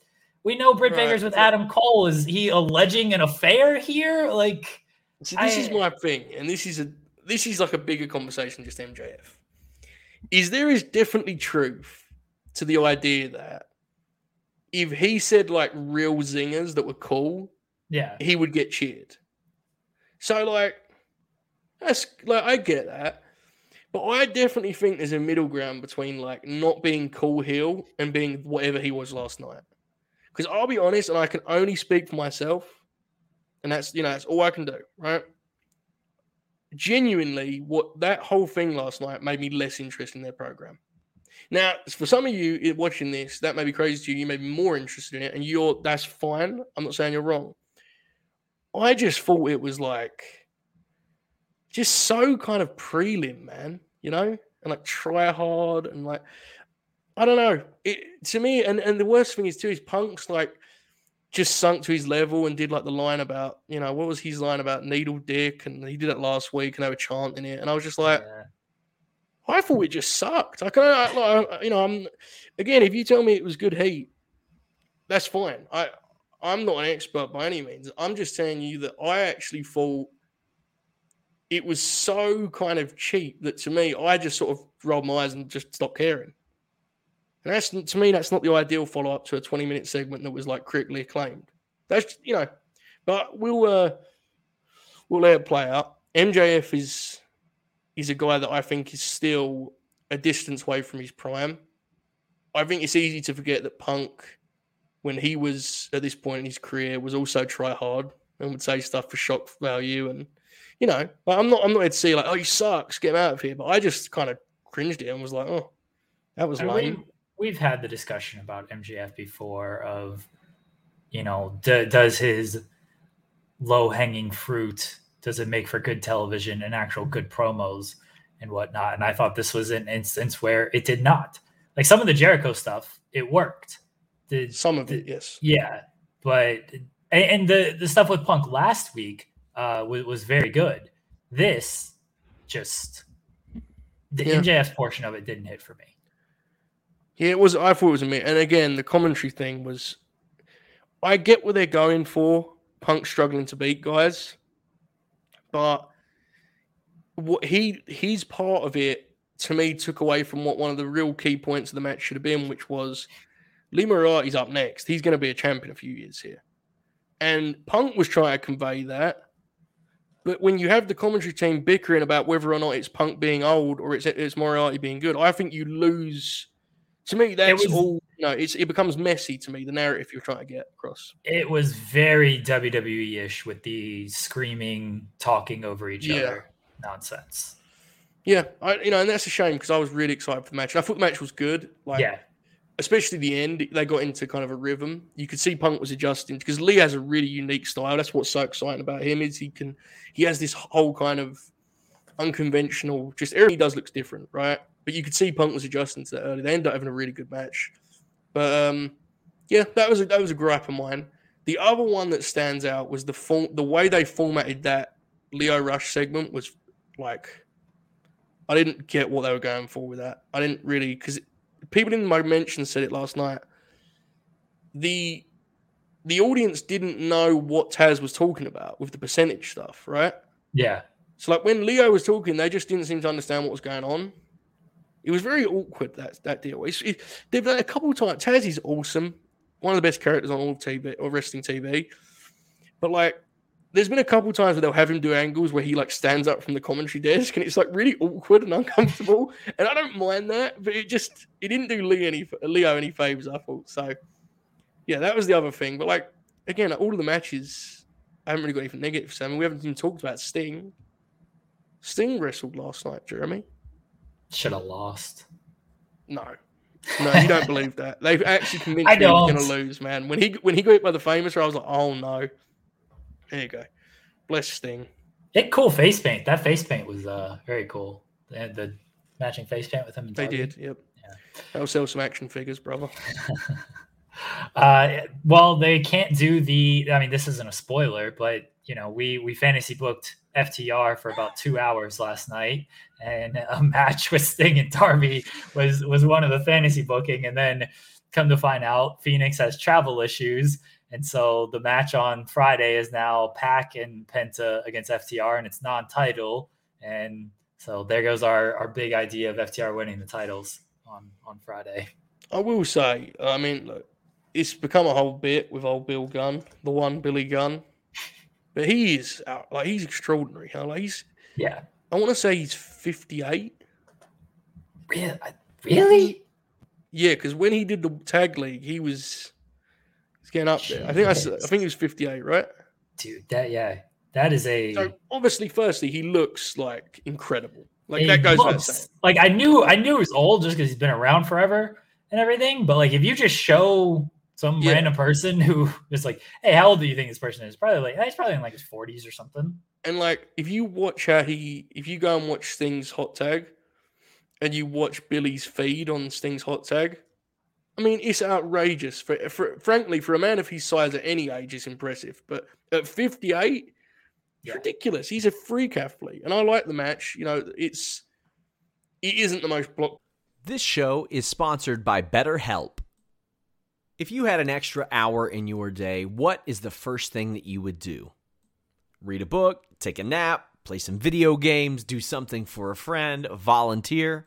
We know Britt Right, Baker's with Adam Cole. Is he alleging an affair here? Like See, this is my thing, and this is a this is like a bigger conversation, just MJF. Is there is definitely truth to the idea that if he said like real zingers that were cool, yeah, he would get cheered. So like that's like I get that. But I definitely think there's a middle ground between like not being cool heel and being whatever he was last night. Because I'll be honest, and I can only speak for myself, and that's you know that's all I can do, right? Genuinely, what that whole thing last night made me less interested in their program. Now, for some of you watching this, that may be crazy to you. You may be more interested in it, and you're that's fine. I'm not saying you're wrong. I just thought it was like just so kind of prelim, man, you know, and like try hard and like I don't know. It to me, and and the worst thing is too is Punk's like just sunk to his level and did like the line about you know what was his line about needle dick and he did it last week and they were chanting it and I was just like yeah. I thought it just sucked. I can, I, like, you know, I'm again. If you tell me it was good heat, that's fine. I, I'm not an expert by any means. I'm just telling you that I actually thought it was so kind of cheap that to me, I just sort of rolled my eyes and just stopped caring. And that's to me, that's not the ideal follow up to a 20 minute segment that was like critically acclaimed. That's you know, but we'll uh, we'll let it play out. MJF is is a guy that I think is still a distance away from his prime. I think it's easy to forget that Punk, when he was at this point in his career, was also try hard and would say stuff for shock value. And you know, like, I'm not I'm not here to see like, oh, he sucks, get him out of here. But I just kind of cringed him and was like, oh, that was And lame. we, we've had the discussion about MJF before of, you know, d- does his low hanging fruit does it make for good television and actual good promos and whatnot? And I thought this was an instance where it did not. Like some of the Jericho stuff, it worked. The, Some of it, yes. yeah, but and, and the the stuff with Punk last week uh, was was very good. This just the Yeah. MJF portion of it didn't hit for me. Yeah, it was. I thought it was a me. And again, the commentary thing was. I get what they're going for. Punk struggling to beat guys, but what he he's part of it to me took away from what one of the real key points of the match should have been, which was Lee Moriarty's up next. He's going to be a champion a few years here, and Punk was trying to convey that. But when you have the commentary team bickering about whether or not it's Punk being old or it's it's Moriarty being good, I think you lose. To me, that's was- all. You know, it's it becomes messy to me. The narrative you're trying to get across. It was very WWE ish with the screaming, talking over each Yeah. other nonsense. Yeah, I, you know, and that's a shame because I was really excited for the match. And I thought the match was good. Like, yeah, especially the end, they got into kind of a rhythm. You could see Punk was adjusting because Lee has a really unique style. That's what's so exciting about him is he can he has this whole kind of unconventional. Just everything he does looks different, right? But you could see Punk was adjusting to that early. They ended up having a really good match. But um, yeah, that was a, that was a gripe of mine. The other one that stands out was the form, the way they formatted that Lio Rush segment was like I didn't get what they were going for with that. I didn't really because people in my mention said it last night. The the audience didn't know what Taz was talking about with the percentage stuff, right? yeah. So like when Lio was talking, they just didn't seem to understand what was going on. It was very awkward that that deal. It's, it, they've done a couple of times. Taz is awesome, one of the best characters on all TV or wrestling TV. But like, there's been a couple of times where they'll have him do angles where he like stands up from the commentary desk, and it's like really awkward and uncomfortable. and I don't mind that, but it just it didn't do Lee any Lio any favors. I thought so. Yeah, that was the other thing. But like again, all of the matches, I haven't really got anything negative say. I mean, we haven't even talked about Sting. Sting wrestled last night, Jeremy. Should have lost. No, no, you don't believe that. They've actually [laughs] convinced me he's going to lose, man. When he when he got hit by the famous, I was like, oh no. There you go. Bless Sting. It cool face paint. That face paint was uh very cool. They had the matching face paint with him. And They Darby. did. Yep. Yeah. They'll sell some action figures, brother. [laughs] Uh, well, they can't do the. I mean, this isn't a spoiler, but you know, we we fantasy booked FTR for about two hours last night, and a [laughs] match with Sting and Darby was was one of the fantasy booking, and then come to find out, Fenix has travel issues, and so the match on Friday is now PAC and Penta against FTR, and it's non-title, and so there goes our our big idea of FTR winning the titles on on Friday. I will say, I mean, look, it's become a whole bit with old Bill Gunn, the one Billy Gunn. But he is out, like he's extraordinary. Huh? Like he's, Yeah, I want to say he's fifty-eight. really, really. Yeah, because when he did the tag league, he was getting up there. I think I, s- I think he was fifty-eight, right? dude that yeah that is a So obviously, firstly, he looks like incredible. Like that goes looks- like i knew i knew he was old just because he's been around forever and everything but like if you just show some Yeah. random person who [laughs] is like hey how old do you think this person is probably like he's probably in like his 40s or something And like, if you watch how he, if you go and watch Sting's hot tag, and you watch Billy's feed on Sting's hot tag, I mean, it's outrageous. For, for frankly, for a man of his size at any age, it's impressive. But at fifty-eight, Yeah. ridiculous. He's a freak athlete, and I like the match. You know, it's it isn't the most block. This show is sponsored by BetterHelp. If you had an extra hour in your day, what is the first thing that you would do? Read a book, take a nap, play some video games, do something for a friend, volunteer.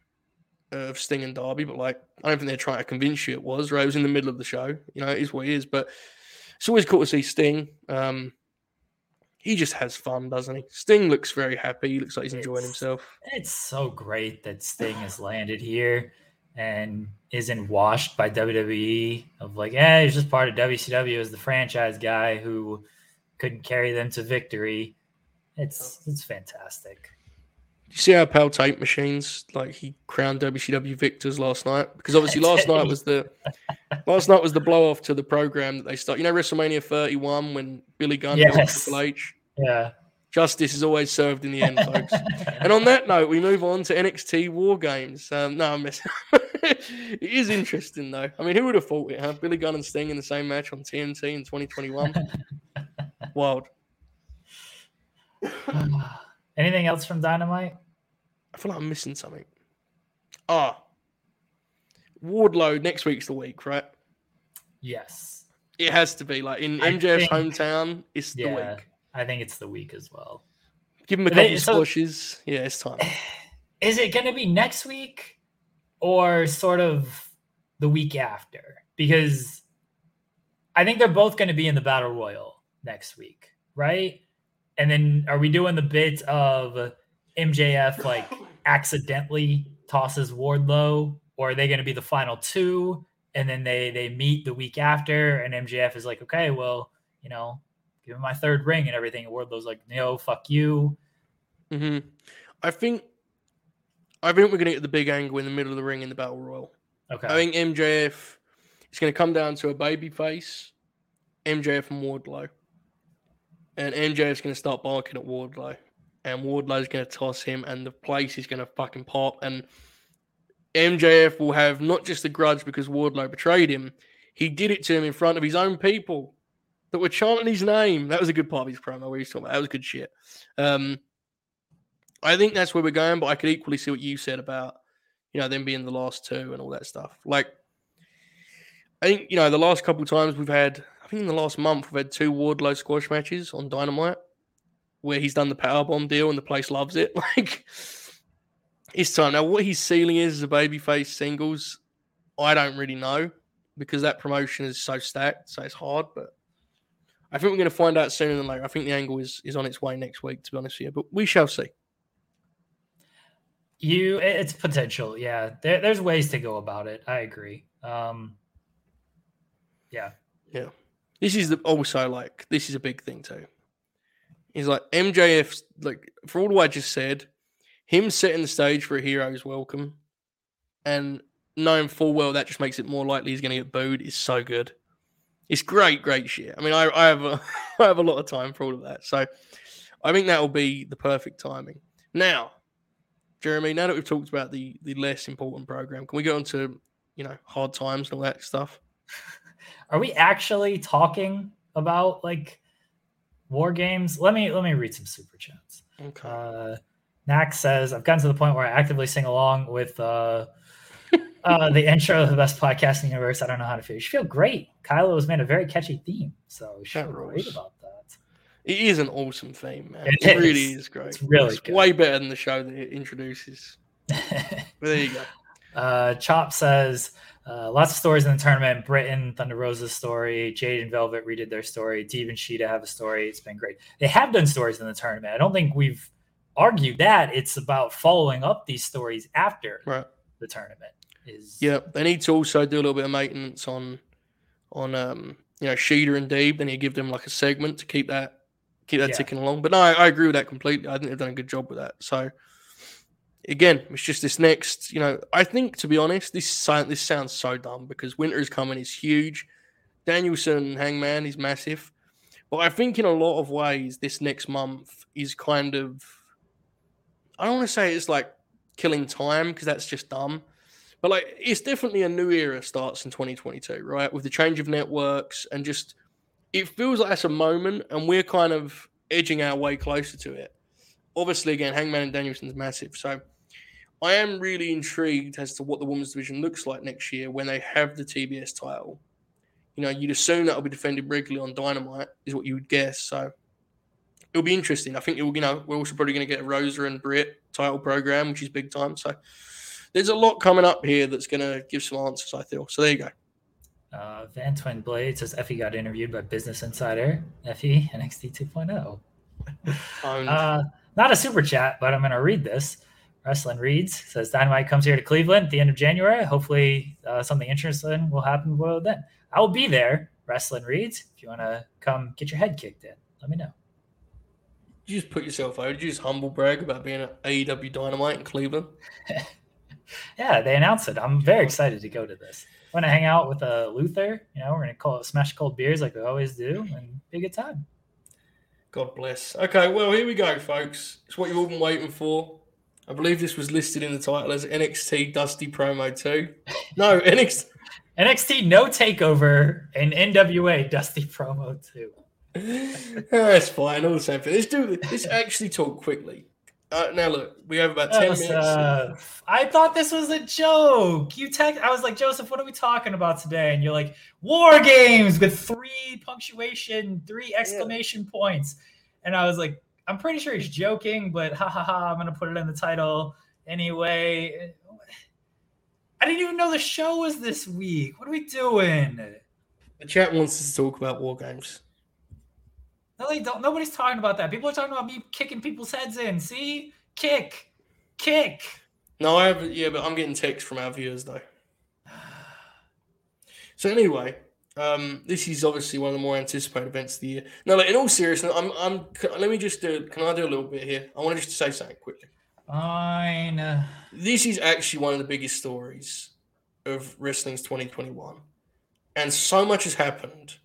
of Sting and Darby, but like I don't think they're trying to convince you it was. Right, it was in the middle of the show. You know, it is what it is. But it's always cool to see Sting. Um, he just has fun, doesn't he? Sting looks very happy. He looks like he's enjoying It's- himself. It's so great that Sting has landed here and isn't washed by WWE of like, eh, he's just part of WCW as the franchise guy who couldn't carry them to victory. It's it's fantastic. You see how Pal Tape Machines like he crowned WCW victors last night because obviously last night was the [laughs] last night was the blow off to the program that they start. You know WrestleMania 31 when Billy Gunn Yes. Triple H. Yeah. Justice is always served in the end, folks. [laughs] and on that note, we move on to NXT War Games. Um, no, I'm messing. [laughs] it is interesting though. I mean, who would have thought it? Huh? Billy Gunn and Sting in the same match on TNT in 2021. Wild. [sighs] Anything else from Dynamite? I feel like I'm missing something. Ah, Wardlow next week's the week, right? Yes. It has to be like in MJF's think- hometown. It's the week. I think it's the week as well. Give him a But they- couple so- squashes. Yeah, it's time. [sighs] Is it going to be next week or sort of the week after? Because I think they're both going to be in the battle royal next week, right? And then are we doing the bit of MJF [laughs] like accidentally tosses Wardlow, or are they going to be the final two? And then they they meet the week after, and MJF is like, okay, well, you know, give him my third ring and everything. And Wardlow's like, no, fuck you. hmm I think, I think we're gonna get the big angle in the middle of the ring in the battle royal. Okay. I think MJF is going to come down to a baby face, MJF and Wardlow. And MJF's going to start barking at Wardlow. And Wardlow's going to toss him, and the place is going to fucking pop. And MJF will have not just the grudge because Wardlow betrayed him, he did it to him in front of his own people that were chanting his name. That was a good part of his promo where he's talking about that was good shit. Um, I think that's where we're going, but I could equally see what you said about you know, them being the last two and all that stuff. Like, I think, you know, the last couple times we've had, think in the last month, we've had two Wardlow squash matches on Dynamite where he's done the powerbomb deal and the place loves it. [laughs] Like, it's time. Now, what his ceiling is as a babyface singles, I don't really know because that promotion is so stacked, so it's hard, but. I think we're going to find out sooner than later. I think the angle is, is on its way next week, to be honest with you, but we shall see. You, it's potential. Yeah, there, there's ways to go about it. I agree. Um, yeah, Yeah. This is the, also like this is a big thing too. He's like MJF's like for all I just said, him setting the stage for a hero's welcome and knowing full well that just makes it more likely he's gonna get booed is so good. It's great, great shit. I mean, I, I have a [laughs] I have a lot of time for all of that. So I think that will be the perfect timing. Now, Jeremy, now that we've talked about the the less important program, can we go on to you know hard times and all that stuff? Are we actually talking about like war games? Let me let me read some super chats. Okay. Uh, Nax says, I've gotten to the point where I actively sing along with uh, [laughs] uh, the intro of the best podcast in the universe. I don't know how to feel. You should feel great. Kylo has made a very catchy theme. So you should feel great about that. It is an awesome theme, man. It It, really is. is great. It's really good. way better than the show that it introduces. [laughs] But there you go. Uh, Chop says, Uh, lots of stories in the tournament. Britain, Thunder Rosa's story, Jade and Velvet redid their story. Deeb and Shida have a story. It's been great. They have done stories in the tournament. I don't think we've argued that. It's about following up these stories after Right. the tournament. Is Yeah, they need to also do a little bit of maintenance on on um you know Shida and Deeb. Need to give them like a segment to keep that keep that Yeah. ticking along. But no, I, I agree with that completely. I think they've done a good job with that. So again, it's just this next. You know, I think to be honest, this sound this sounds so dumb because Winter's coming is huge. Danielson Hangman is massive. But I think in a lot of ways, this next month is kind of I don't want to say it's like killing time because that's just dumb. But like, it's definitely a new era starts in 2022, right? With the change of networks and just, it feels like that's a moment, and we're kind of edging our way closer to it. Obviously, again, Hangman and Danielson's massive, so I am really intrigued as to what the women's division looks like next year when they have the TBS title. You know, you'd assume that'll be defended regularly on Dynamite, is what you would guess. So it'll be interesting. I think it will, you know, we're also probably going to get a Rosa and Britt title program, which is big time. So there's a lot coming up here that's going to give some answers, I feel. So there you go. Uh, Van Twin Blade says Effy got interviewed by Business Insider. Effy, NXT 2.0. Uh, not a super chat, but I'm going to read this. Wrestling Reads says Dynamite comes here to Cleveland at the end of January. Hopefully, uh, something interesting will happen well, then. I will be there, Wrestling Reads. If you want to come get your head kicked in, let me know. Did you just put yourself out? Did you just humble brag about being at AEW Dynamite in Cleveland? [laughs] Yeah, they announced it. I'm very excited to go to this. I'm going to hang out with uh, Luther. You know, we're going to call it smash cold beers like we always do and be a good time. God bless. Okay, well, here we go, folks. It's what you've all been waiting for. I believe this was listed in the title as NXT Dusty Promo 2. No, [laughs] NXT. NXT no takeover and NWA Dusty promo 2. [laughs] That's fine. All the same thing. Let's do Let's actually talk quickly. Uh, now, look, we have about 10 That was, minutes. I thought this was a joke. You text. I was like, Joseph, what are we talking about today? And you're like, War Games with three punctuation, three exclamation points. And I was like, I'm pretty sure he's joking, but ha ha ha, I'm gonna put it in the title anyway. I didn't even know the show was this week. What are we doing? the chat wants us to talk about War Games. No, they don't. Nobody's talking about that. People are talking about me kicking people's heads in. See, kick, kick. No, I have, yeah, but I'm getting texts from our viewers, though. [sighs] So, anyway, um, this is obviously one of the more anticipated events of the year. No, like, in all seriousness, I'm, I'm, let me just do, can I do a little bit here? I want to just say something quickly. Fine. this is actually one of the biggest stories of wrestling's 2021. And so much has happened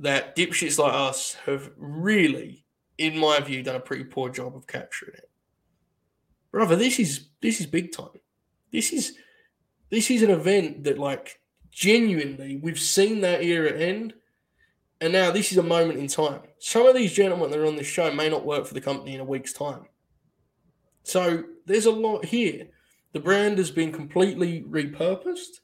that dipshits like us have really, in my view, done a pretty poor job of capturing it. Brother, this is this is big time. This is this is an event that like genuinely we've seen that era end. And now this is a moment in time. Some of these gentlemen that are on this show may not work for the company in a week's time. So there's a lot here. The brand has been completely repurposed.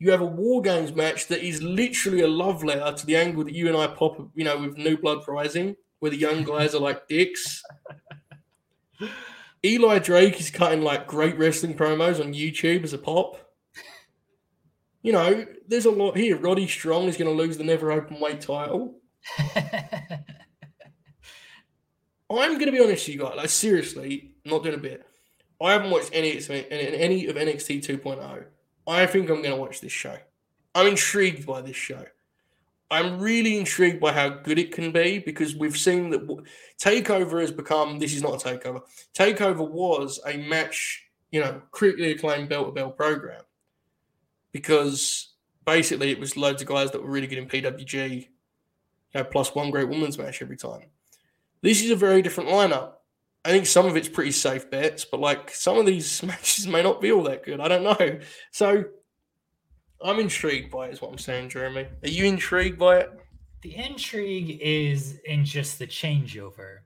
You have a War Games match that is literally a love letter to the angle that you and I pop, you know, with New Blood Rising, where the young guys are like dicks. [laughs] Eli Drake is cutting like great wrestling promos on YouTube as a pop. You know, there's a lot here. Roddy Strong is going to lose the never open weight title. [laughs] I'm going to be honest with you guys. Like seriously, I'm not doing a bit. I haven't watched any any of NXT 2.0. I think I'm going to watch this show. I'm intrigued by this show. I'm really intrigued by how good it can be because we've seen that Takeover has become. This is not a takeover. Takeover was a match, you know, critically acclaimed belt to belt program because basically it was loads of guys that were really good in PWG, you know, plus one great women's match every time. This is a very different lineup. I think some of it's pretty safe bets, but like some of these [laughs] matches may not be all that good. I don't know. So I'm intrigued by it, is what I'm saying, Jeremy. Are you intrigued by it? the intrigue is in just the changeover.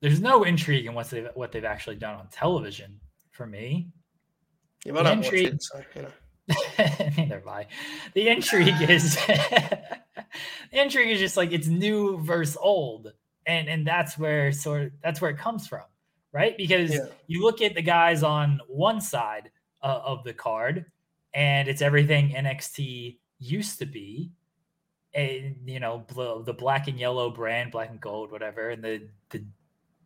There's no intrigue in what they've what they've actually done on television for me. Yeah, but I don't watch it, so you know. [laughs] Neither have I. The intrigue is [laughs] the intrigue is just like it's new versus old, and and that's where sort of, that's where it comes from, right? Because Yeah. you look at the guys on one side uh, of the card, and it's everything NXT used to be. And you know, bl- the black and yellow brand, black and gold, whatever, and the the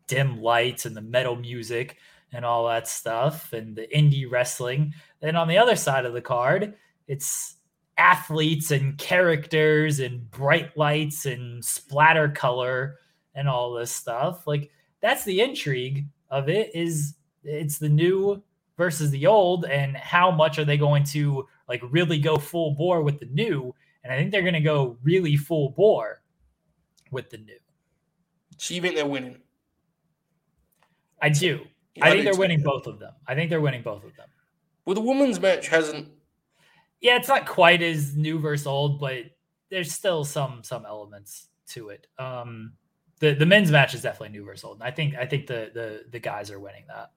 dim lights and the metal music and all that stuff, and the indie wrestling. Then on the other side of the card, it's athletes and characters and bright lights and splatter color and all this stuff. Like that's the intrigue of it is it's the new versus the old and how much are they going to like really go full bore with the new and I think they're going to go really full bore with the new. Think they're winning? I do. Yeah, I think they're winning both of them. I think they're winning both of them. Well, the women's match hasn't. Yeah, it's not quite as new versus old, but there's still some some elements to it. Um the the men's match is definitely new versus old. And I think I think the the the guys are winning that.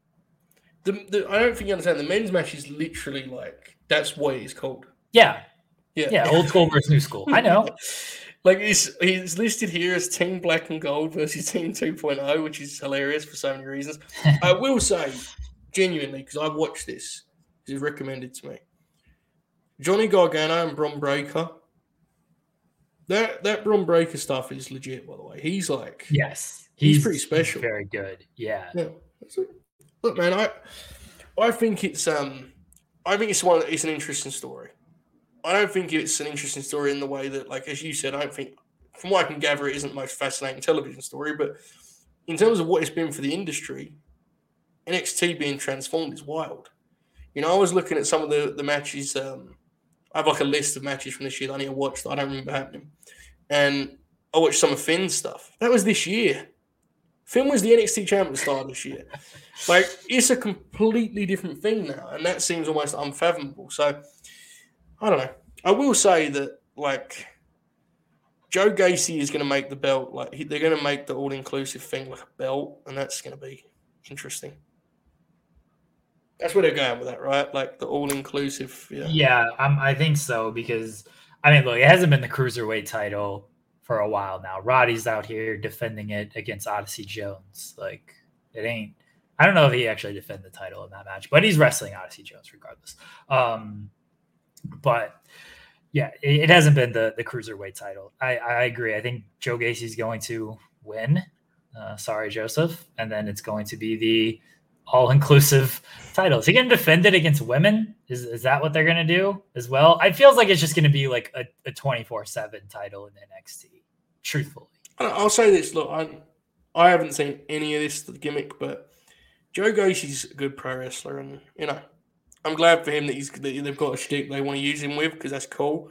The, the, I don't think you understand. The men's match is literally like that's what it's called. Yeah. Yeah, Yeah, old school versus new school. I know. [laughs] like he's it's listed here as Team Black and Gold versus Team 2.0, which is hilarious for so many reasons. [laughs] I will say, genuinely, because I've watched this, it was recommended to me. Johnny Gargano and Bron Breakker. That that Bron Breakker stuff is legit, by the way. He's like, Yes. He's pretty special. Very good. Yeah. yeah. Look, man, I I think it's um I think it's one it's an interesting story. I don't think it's an interesting story in the way that, like as you said, I don't think from what I can gather, it isn't the most fascinating television story, but in terms of what it's been for the industry, NXT being transformed is wild. You know, I was looking at some of the the matches. Um, I have like a list of matches from this year that I need to watch that I don't remember happening, and I watched some of Finn's stuff. That was this year. Finn was the NXT champion at the start of this year. [laughs] Like it's a completely different thing now, and that seems almost unfathomable. So I don't know. I will say that like Joe Gacy is going to make the belt like he, they're going to make the all inclusive thing like a belt, and that's going to be interesting. That's where they're going with that, right? Like the all inclusive. Yeah. Yeah, I think so because I mean, look, it hasn't been the cruiserweight title for a while now. Roddy's out here defending it against Odyssey Jones. Like it ain't. I don't know if he actually defended the title in that match, but he's wrestling Odyssey Jones regardless. Um, but yeah, it, it hasn't been the the cruiserweight title. I, I agree. I think Joe Gacy's going to win. Uh, sorry, Joseph, and then it's going to be the all-inclusive [laughs] title. Is he to defend it against women? Is is that what they're going to do as well? It feels like it's just going to be like a, a 24/7 title in NXT. Truthfully. I'll say this. Look, I I haven't seen any of this gimmick, but Joe Gacy's a good pro wrestler, and you know, I'm glad for him that he's that they've got a shtick they want to use him with because that's cool.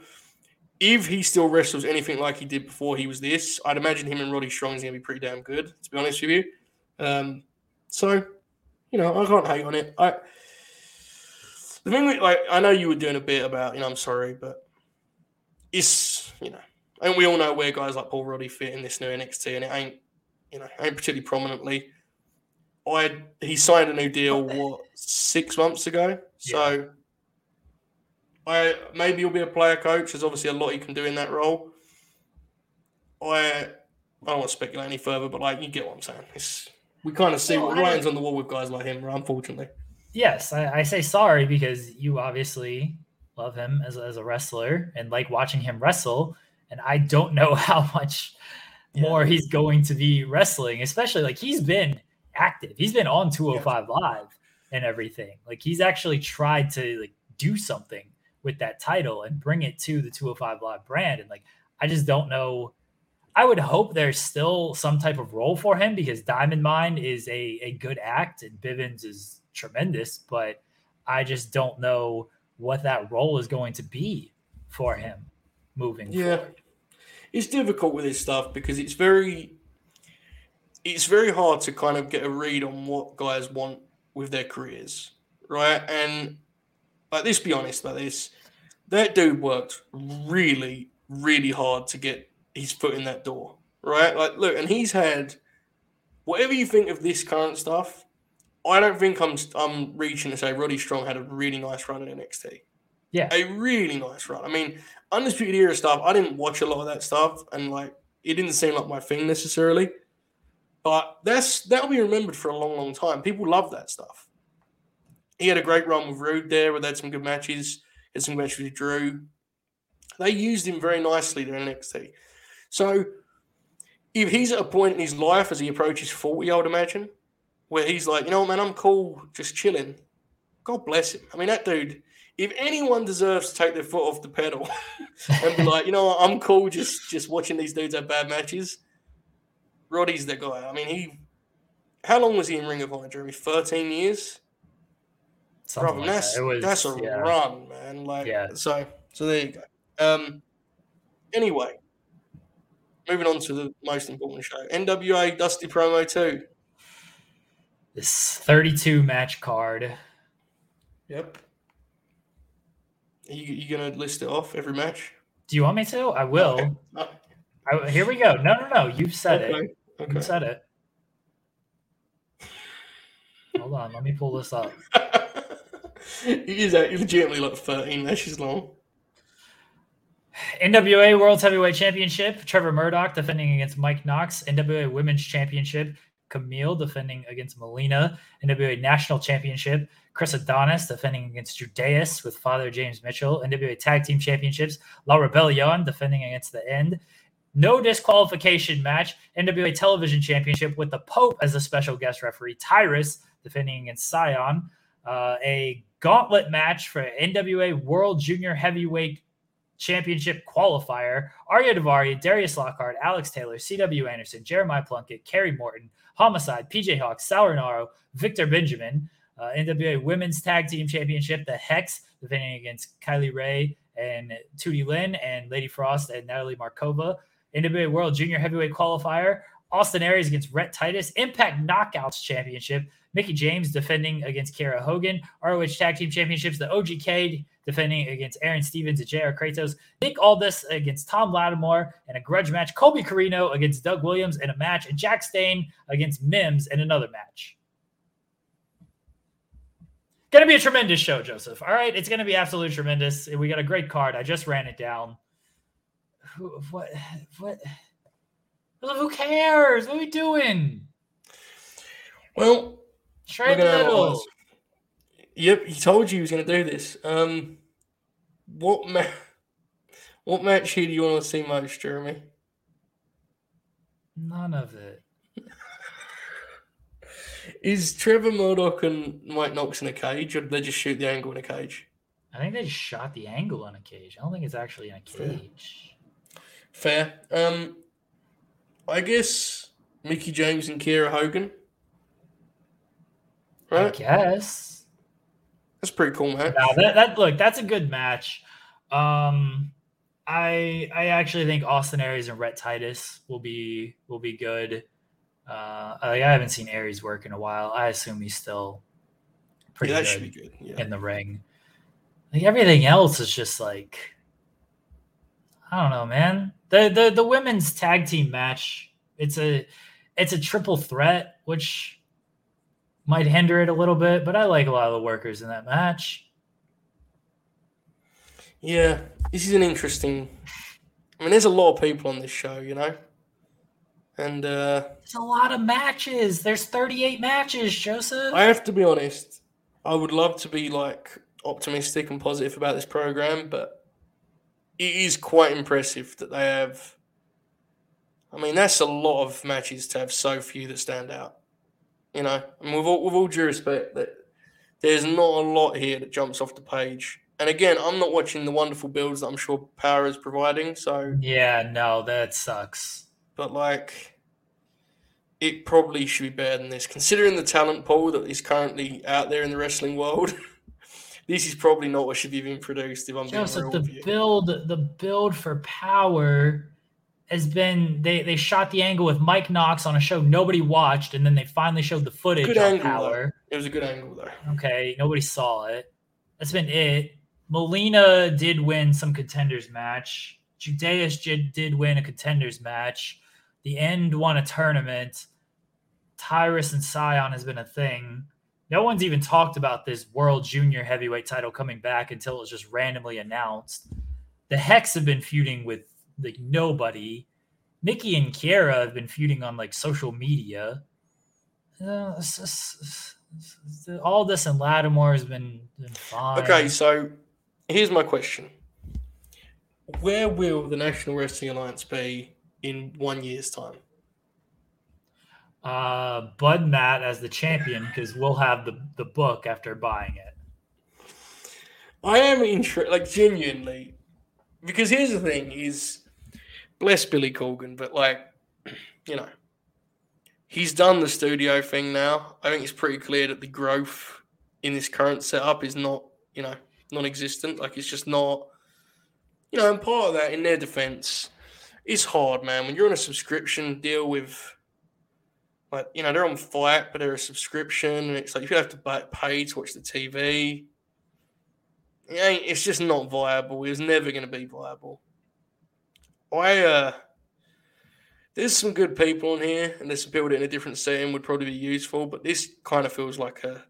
If he still wrestles anything like he did before he was this, I'd imagine him and Roddy Strong is going to be pretty damn good. To be honest with you, um, so you know, I can't hate on it. I the thing, with, like, I know you were doing a bit about, you know, I'm sorry, but it's you know, and we all know where guys like Paul Roddy fit in this new NXT, and it ain't, you know, ain't particularly prominently. I he signed a new deal what six months ago, so I maybe he'll be a player coach. There's obviously a lot he can do in that role. I I don't want to speculate any further, but like you get what I'm saying. It's, we kind of see Well, what I- on the wall with guys like him, unfortunately. Yes, I, I say sorry because you obviously love him as, as a wrestler and like watching him wrestle. And I don't know [laughs] how much Yeah. more he's going to be wrestling, especially like he's been active. He's been on 205 Live and everything. Like he's actually tried to like do something with that title and bring it to the 205 Live brand. And like, I just don't know. I would hope there's still some type of role for him because Diamond Mine is a, a good act and Bivens is tremendous, but I just don't know what that role is going to be for him moving Yeah. forward. It's difficult with this stuff because it's very it's very hard to kind of get a read on what guys want with their careers. Right? And like let's be honest about this. That dude worked really, really hard to get his foot in that door. Right? Like look, and he's had whatever you think of this current stuff, I don't think I'm I'm reaching to say Roddy Strong had a really nice run in NXT. Yeah. A really nice run. I mean, Undisputed Era stuff, I didn't watch a lot of that stuff and like it didn't seem like my thing necessarily. But that's that'll be remembered for a long, long time. People love that stuff. He had a great run with Rude there, where they had some good matches. Had some matches with Drew. They used him very nicely in NXT. So if he's at a point in his life as he approaches 40, I would imagine, where he's like, you know what, man, I'm cool, just chilling. God bless him. I mean, that dude, if anyone deserves to take their foot off the pedal [laughs] and be like, you know what, I'm cool just just watching these dudes have bad matches, Roddy's the guy. I mean, he, how long was he in Ring of Honor, Jeremy? 13 years? Something Brother, like that's, that. Was, that's a yeah. run, man. Like, Yeah. so, so there you go. Um, anyway, moving on to the most important show NWA Dusty Promo 2. This 32 match card. Yep. Are you, you going to list it off every match? Do you want me to? I will. Okay. I, here we go. No, no, no. You've said it. Okay. You Okay. said it. [laughs] Hold on. Let me pull this up. [laughs] it is legitimately like 13 matches long. NWA World Heavyweight Championship, Trevor Murdoch defending against Mike Knox. NWA Women's Championship, Kamille defending against Melina. NWA National Championship, Chris Adonis defending against Judais with Father James Mitchell. NWA Tag Team Championships, La Rebellion defending against the End. No disqualification match, NWA Television Championship with the Pope as a special guest referee. Tyrus defending against Cyon. Uh, a gauntlet match for NWA World Junior Heavyweight Championship qualifier. Ariya Daivari, Darius Lockhart, Alex Taylor, C.W. Anderson, Jeremiah Plunkett, Kerry Morton, Homicide, PJ Hawx, Sauronaro, Victor Benjamin. Uh, NWA Women's Tag Team Championship, the Hex, defending against Kylie Rae and Tootie Lynn and Lady Frost and Natalie Markova. NWA World Junior Heavyweight Qualifier, Austin Aries against Rhett Titus. Impact Knockouts Championship, Mickie James defending against Kiera Hogan. ROH Tag Team Championships, the OGK defending against Aron Stevens and JR Kratos. Nick Aldis against Tom Latimer in a grudge match. Colby Corino against Doug Williams in a match. And Jack Stain against Mims in another match. Gonna be a tremendous show, Joseph. All right, it's gonna be absolutely tremendous. We got a great card. I just ran it down. Who, what? Who cares? What are we doing? Well, Straight Look at that middle. was. Yep, he told you he was going to do this. Um, what ma- what match here do you want to see most, Jeremy? None of it. Is Trevor Murdoch and Mike Knox in a cage, or did they just shoot the angle in a cage? I think they just shot the angle in a cage. I don't think it's actually in a cage. Fair. Um, I guess Mickie James and Kiera Hogan. Right? I guess. that's pretty cool man. Now that, that look, that's a good match. Um, I I actually think Austin Aries and Rhett Titus will be will be good. Uh, I, I haven't seen Aries work in a while. I assume he's still pretty yeah, that good, should be good. Yeah. in the ring. Like everything else is just like I don't know, man. The the the women's tag team match. It's a it's a triple threat, which might hinder it a little bit, but I like a lot of the workers in that match. Yeah, this is an interesting. I mean, there's a lot of people on this show, you know, and uh, There's a lot of matches. There's 38 matches, Joseph. I have to be honest. I would love to be like optimistic and positive about this program, but it is quite impressive that they have. I mean, that's a lot of matches to have so few that stand out. You know, and with all, with all due respect, that there's not a lot here that jumps off the page. And again, I'm not watching the wonderful builds that I'm sure Power is providing. So, yeah, no, that sucks. but like, it probably should be better than this, considering the talent pool that is currently out there in the wrestling world. [laughs] this is probably not what should be being produced. If I'm being Joseph, real the build, the build for power has been they they shot the angle with Mike Knox on a show nobody watched, and then they finally showed the footage Good on angle, power. It was a good angle though. Okay, nobody saw it. That's been it. Melina did win some contenders match. Judais did, did win a contenders match. The End won a tournament. Tyrus and Cyon has been a thing. No one's even talked about this World Junior Heavyweight title coming back until it was just randomly announced. The Hex have been feuding with like nobody. Nikki and Kiera have been feuding on like social media. Uh, it's just- it's- it's- all this and Latimer has been, been fine. Okay, so here's my question: Where will the National Wrestling Alliance be in one year's time? Uh, Bud Matt as the champion because we'll have the the book after buying it. I am interested, like genuinely, because here's the thing: is bless Billy Corgan, but like, [clears throat] you know, he's done the studio thing now. I think it's pretty clear that the growth in this current setup is not, you know, non-existent. Like it's just not, you know, and part of that, in their defense, is hard, man. When you're on a subscription deal with, like, you know, they're on flat, but they're a subscription, and it's like you have to buy, pay to watch the TV. It ain't, it's just not viable. It's never going to be viable. I uh, there's some good people in here, and there's some people that in a different setting would probably be useful, but this kind of feels like a,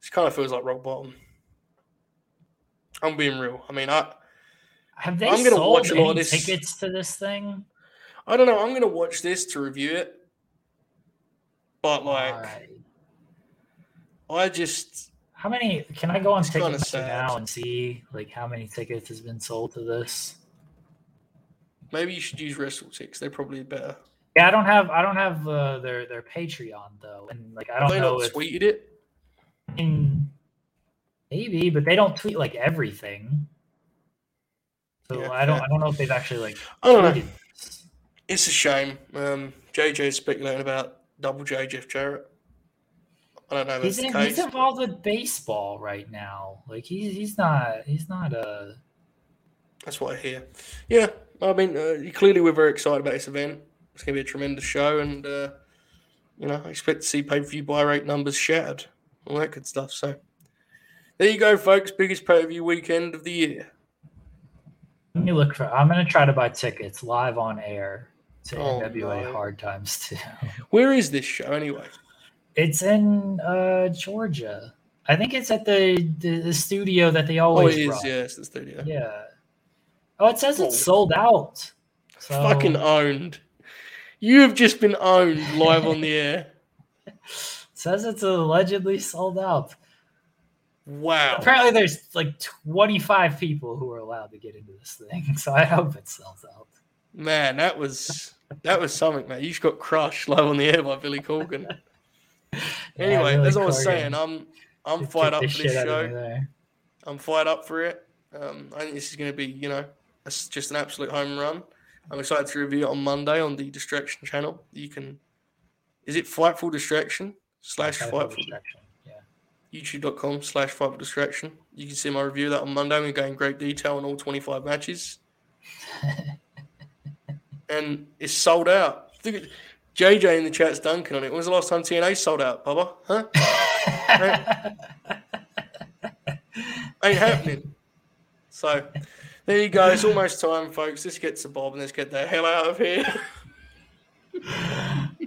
this kind of feels like rock bottom. I'm being real. I mean, I Have they I'm gonna sold watch a lot of this- tickets to this thing? I don't know. I'm gonna watch this to review it, but like. I just How many? Can I go on Ticketmaster now and see like how many tickets has been sold to this? maybe you should use WrestleTix. They're probably better. Yeah, I don't have I don't have uh, their their Patreon though, and like I don't they know not if tweeted it. I mean, maybe, but they don't tweet like everything. So Yeah, I don't fair. I don't know if they've actually like I don't know. this. It's a shame. Um, JJ's speculating about double J Jeff Jarrett. I don't know He's, in, he's involved with baseball right now. Like he's he's not he's not a That's what I hear. Yeah, I mean, uh, clearly we're very excited about this event. It's going to be a tremendous show, and uh, you know, I expect to see pay per view buy rate numbers shattered, all that good stuff. So there you go, folks. Biggest pay per view weekend of the year. Let me look for. I'm gonna try to buy tickets live on air to Oh, NWA no. Hard Times too. [laughs] Where is this show anyway? It's in uh, Georgia. I think it's at the, the the studio that they Oh, always it is. run. Yeah, it's the studio. Yeah. Oh, it says it's Oh. sold out. So Fucking owned. You have just been owned live on the [laughs] air. it says it's allegedly sold out. Wow. Apparently, there's like 25 people who are allowed to get into this thing, [laughs] so I hope it sells out. Man, that was that was something, man. You just got crushed live on the air by Billy Corgan. [laughs] [laughs] Anyway, Billy as I was Corgan saying, I'm I'm kicked fired up for this out of me show. I'm fired up for it. Um, I think this is going to be, you know, it's just an absolute home run. I'm excited to review it on Monday on the Distraction channel. You can, is it Fightful Distraction slash Kind of a Fightful? distraction, Yeah. YouTube.com slash Fightful Distraction. You can see my review of that on Monday. We go in great detail on all 25 matches. [laughs] and it's sold out. Look at- JJ in the chat's dunking on it. When was the last time TNA sold out, Bubba? Huh? Ain't happening. So there you go. It's almost time, folks. Let's get to Bob and let's get the hell out of here. [laughs]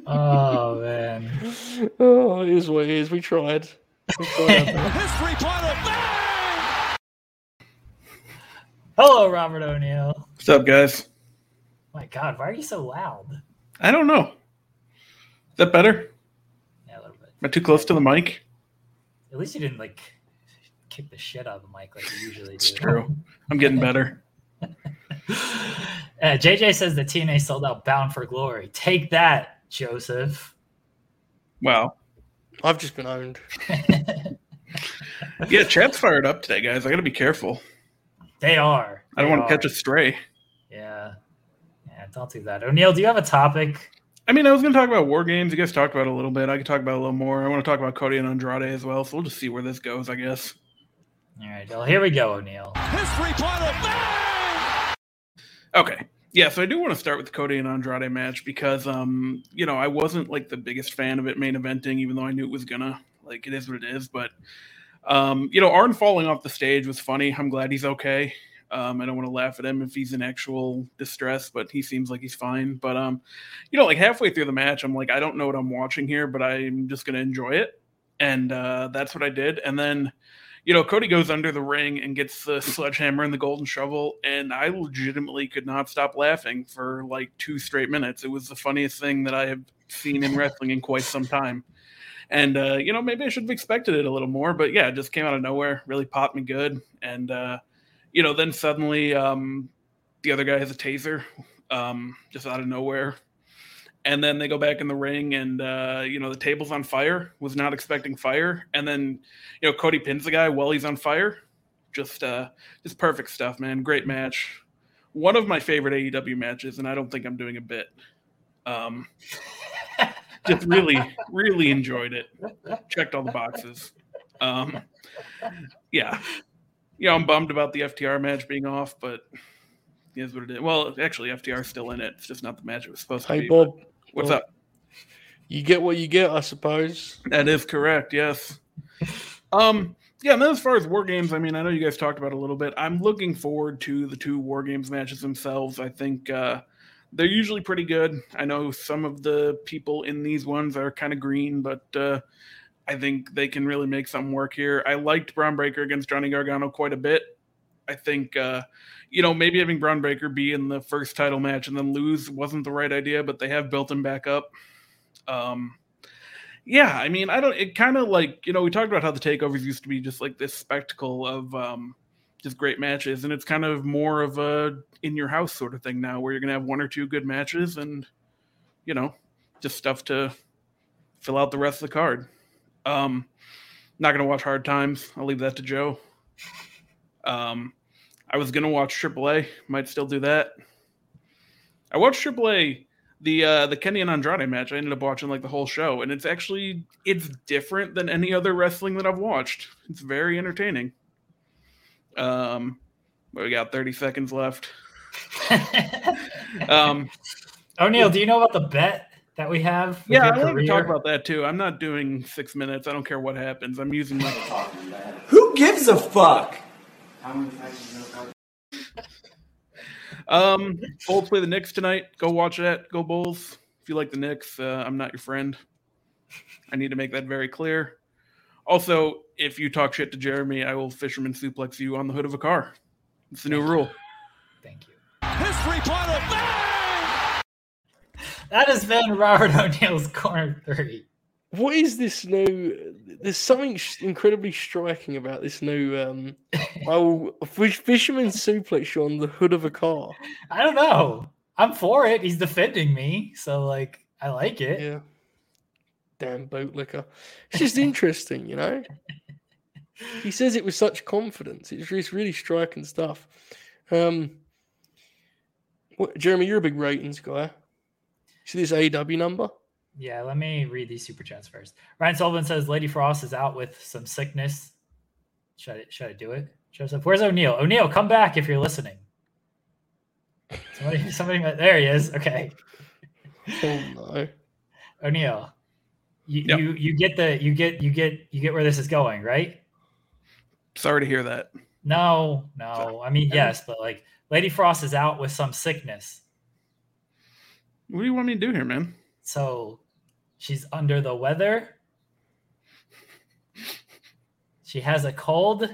oh man. oh, it is what it is. We tried. We tried our best. Hello, Robert O'Neill. What's up, guys? My God, why are you so loud? I don't know. Is that better? Yeah, a little bit. Am I too close to the mic? At least you didn't like kick the shit out of the mic like you usually do. It's true. I'm getting better. [laughs] Uh, JJ says that TNA sold out Bound for Glory. Take that, Joseph. Wow. I've just been owned. [laughs] Yeah, chat's fired up today, guys. I got to be careful. They are. I don't want to catch a stray. Yeah. Yeah, don't do that. O'Neill, do you have a topic? I mean, I was going to talk about war games. You guys talked about it a little bit. I could talk about it a little more. I want to talk about Cody and Andrade as well. So we'll just see where this goes, I guess. All right, well, here we go, O'Neill. History final. Bang! Okay. Yeah, so I do want to start with the Cody and Andrade match because, um, you know, I wasn't like the biggest fan of it main eventing, even though I knew it was gonna. Like, it is what it is. But, um, you know, Arn falling off the stage was funny. I'm glad he's okay. Um, I don't want to laugh at him if he's in actual distress, but he seems like he's fine. But, um, you know, like halfway through the match, I'm like, I don't know what I'm watching here, but I'm just gonna enjoy it, and uh, that's what I did. And then you know, Cody goes under the ring and gets the [laughs] sledgehammer and the golden shovel, and I legitimately could not stop laughing for like two straight minutes. It was the funniest thing that I have seen in wrestling in quite some time. And uh, you know, maybe I should have expected it a little more, but yeah, it just came out of nowhere, really popped me good. And uh, you know, then suddenly um, the other guy has a taser um, just out of nowhere. And then they go back in the ring, and uh, you know the table's on fire. Was not expecting fire, and then you know Cody pins the guy while he's on fire. Just, uh, just perfect stuff, man. Great match. One of my favorite AEW matches, and I don't think I'm doing a bit. Um, just really, really enjoyed it. Checked all the boxes. Um, yeah, yeah. I'm bummed about the FTR match being off, but it is what it is. Well, actually, FTR's still in it. It's just not the match it was supposed to Hey be. Bob, what's Bob. up? you get what you get, I suppose. That is correct. Yes. Um. Yeah. And then as far as war games, I mean, I know you guys talked about it a little bit. I'm looking forward to the two war games matches themselves. I think uh, they're usually pretty good. I know some of the people in these ones are kind of green, but uh, I think they can really make something work here. I liked Bron Breakker against Johnny Gargano quite a bit. I think, uh, you know, maybe having Bron Breakker be in the first title match and then lose wasn't the right idea, but they have built him back up. Um, yeah, I mean, I don't. It kind of like you know we talked about how the takeovers used to be just like this spectacle of um, just great matches, and it's kind of more of a in your house sort of thing now, where you're gonna have one or two good matches, and you know, just stuff to fill out the rest of the card. Um, not gonna watch Hard Times. I'll leave that to Joe. Um, I was gonna watch AAA. Might still do that. I watched AAA the uh the Kenny and Andrade match. I ended up watching like the whole show, and it's actually it's different than any other wrestling that I've watched. It's very entertaining. Um, we got thirty seconds left. [laughs] Um, O'Neill, do you know about the bet that we have? yeah, your I want to talk about that too. I'm not doing six minutes. I don't care what happens. I'm using my. [laughs] Who gives a fuck? Um, Bulls play the Knicks tonight. Go watch that. Go Bulls. If you like the Knicks, uh, I'm not your friend. I need to make that very clear. Also, if you talk shit to Jeremy, I will fisherman suplex you on the hood of a car. It's the new rule. Thank you. That has been Robert O'Neill's corner three. What is this new? There's something incredibly striking about this new. Um, will [laughs] fish, fisherman suplex on the hood of a car. I don't know. I'm for it. He's defending me, so like I like it. Yeah. Damn bootlicker. It's just interesting, you know. [laughs] He says it with such confidence. It's just really striking stuff. Um, what, Jeremy, you're a big ratings guy. See this AW number? Yeah, let me read these super chats first. Ryan Sullivan says Lady Frost is out with some sickness. Should I, should I do it? Joseph, where's O'Neill? O'Neill, come back if you're listening. Somebody, [laughs] somebody, there he is. Okay, Oh no. O'Neill, you, Yep. you you get the you get you get you get where this is going, right? Sorry to hear that. No, no. I mean, yes, but like Lady Frost is out with some sickness, What do you want me to do here, man? so she's under the weather. She has a cold.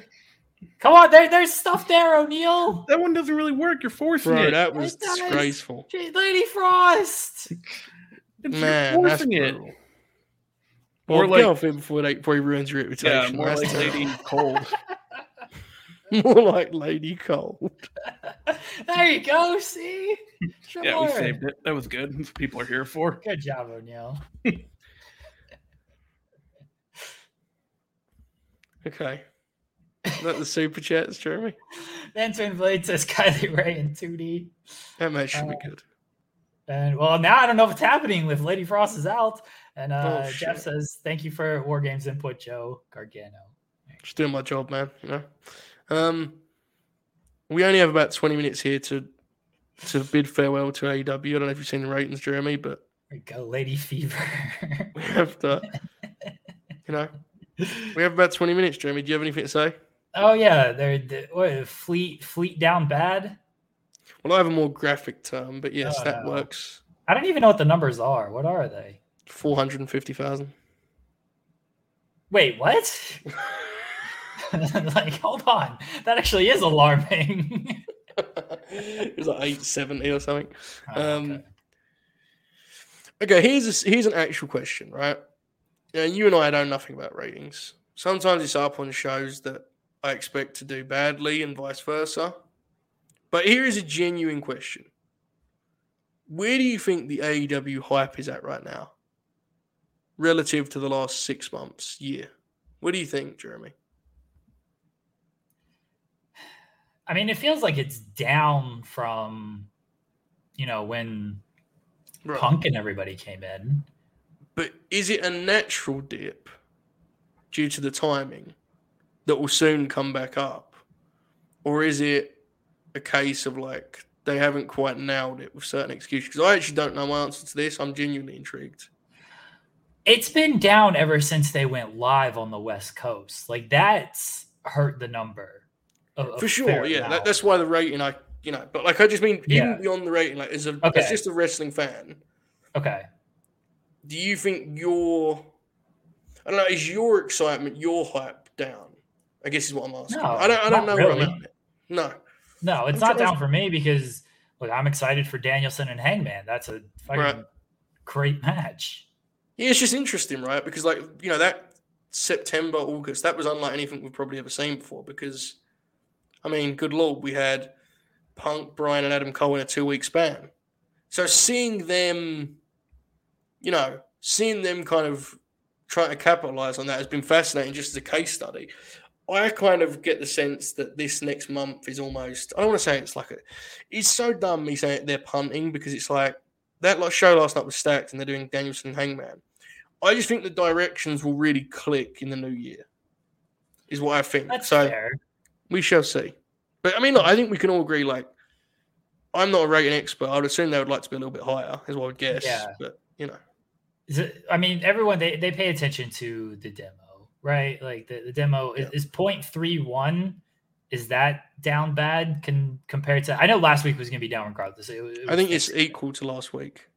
Come on, there, there's stuff there, O'Neill. That one doesn't really work. You're forcing Bro, it. that was It disgraceful. Lady Frost. Man, you're that's forcing it. brutal. Or Well, like- get off it before, they, before he ruins your reputation. Yeah, reputation. more like. Lady [laughs] Cold. [laughs] more like Lady Cold. [laughs] There you go. See, yeah, we saved it. That was good. That's [laughs] what people are here for. Good job, O'Neill. Okay. Is that the super chats, Jeremy? Then Twin Blade says Kylie Rae in 2D. That match should be Uh, good. And well, now I don't know if it's happening with Lady Frost is out. And uh, Oh, Jeff says, "Thank you for War Games input, Joe Gargano." Just doing my job, man. You know. Um, we only have about twenty minutes here to to bid farewell to AEW. I don't know if you've seen the ratings, Jeremy, but you go, Lady Fever. [laughs] we have to. You know, we have about twenty minutes, Jeremy. Do you have anything to say? oh yeah, they're the, what, Fleet Fleet down bad. Well, I have a more graphic term, but yes, Oh, that no. works. I don't even know what the numbers are. What are they? Four hundred and fifty thousand. Wait, what? [laughs] [laughs] like, hold on. That actually is alarming. it was like eight seventy or something. Oh, Um, okay. Okay, here's a here's an actual question, right? And you and I know nothing about ratings. Sometimes it's up on shows that I expect to do badly and vice versa. But here is a genuine question. Where do you think the AEW hype is at right now? Relative to the last six months, year. What do you think, Jeremy? I mean, it feels like it's down from, you know, when Right. Punk and everybody came in. But is it a natural dip due to the timing that will soon come back up? Or is it a case of like they haven't quite nailed it with certain excuses? Because I actually don't know my answer to this. I'm genuinely intrigued. It's been down ever since they went live on the West Coast. Like that's hurt the number. Of For sure, yeah. That, that's why the rating, I, you know, but like I just mean Yeah. even beyond the rating, like as a Okay. as just a wrestling fan, okay. do you think your I don't know, is your excitement, your hype down? I guess is what I'm asking. No, I don't I don't know really. I'm at. No. No, it's I'm not down for me because look, I'm excited for Danielson and Hangman. That's a fucking Right. great match. Yeah, it's just interesting, right? Because like you know that September, August, that was unlike anything we've probably ever seen before. Because I mean, good lord, we had Punk, Bryan, and Adam Cole in a two-week span. So seeing them, you know, seeing them kind of trying to capitalize on that has been fascinating, just as a case study. I kind of get the sense that this next month is almost. I don't want to say it's like a. It's so dumb me saying they're punting because it's like that like show last night was stacked and they're doing Danielson and Hangman. I just think the directions will really click in the new year. Is what I think. That's so fair. We shall see. But I mean, look, I think we can all agree. Like, I'm not a rating expert. I would assume they would like to be a little bit higher, is what I would guess. Yeah. But you know, Is it, I mean, everyone they, they pay attention to the demo, right? Like the, the demo is, Yeah. is 0.31. Is that down bad can compared to? I know last week was going to be down regardless. It, it I think it's fixed. equal to last week.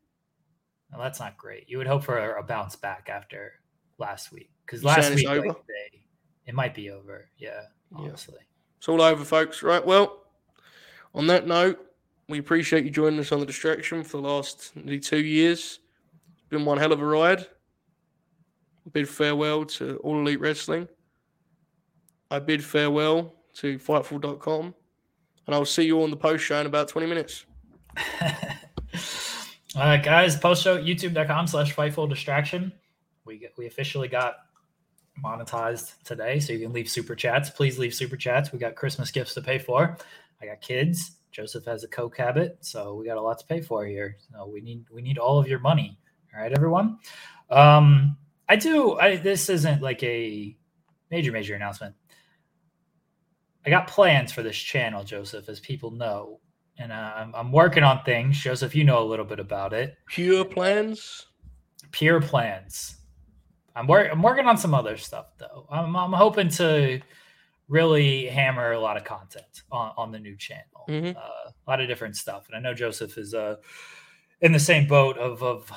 Well, that's not great. You would hope for a, a bounce back after last week because last week like, they, it might be over. Yeah, Yeah. It's all over, folks. Right. Well, on that note, we appreciate you joining us on the distraction for the last nearly two years. It's been one hell of a ride. I Bid farewell to All Elite Wrestling. I bid farewell to Fightful.com. And I'll see you on the post show in about 20 minutes. [laughs] All right, guys. Post show youtube.com slash fightful distraction. We we officially got monetized today, so you can leave super chats. Please leave super chats. We got Christmas gifts to pay for. I got kids. Joseph has a coke habit, so we got a lot to pay for here. So we need we need all of your money. All right, everyone. Um, I do. I this isn't like a major major announcement. I got plans for this channel, Joseph, as people know, and uh, I'm, I'm working on things. Joseph, you know a little bit about it. Pure plans. Pure plans. I'm work. I'm working on some other stuff though. I'm, I'm hoping to really hammer a lot of content on, on the new channel. Mhm. Uh, a lot of different stuff, and I know Joseph is uh in the same boat of of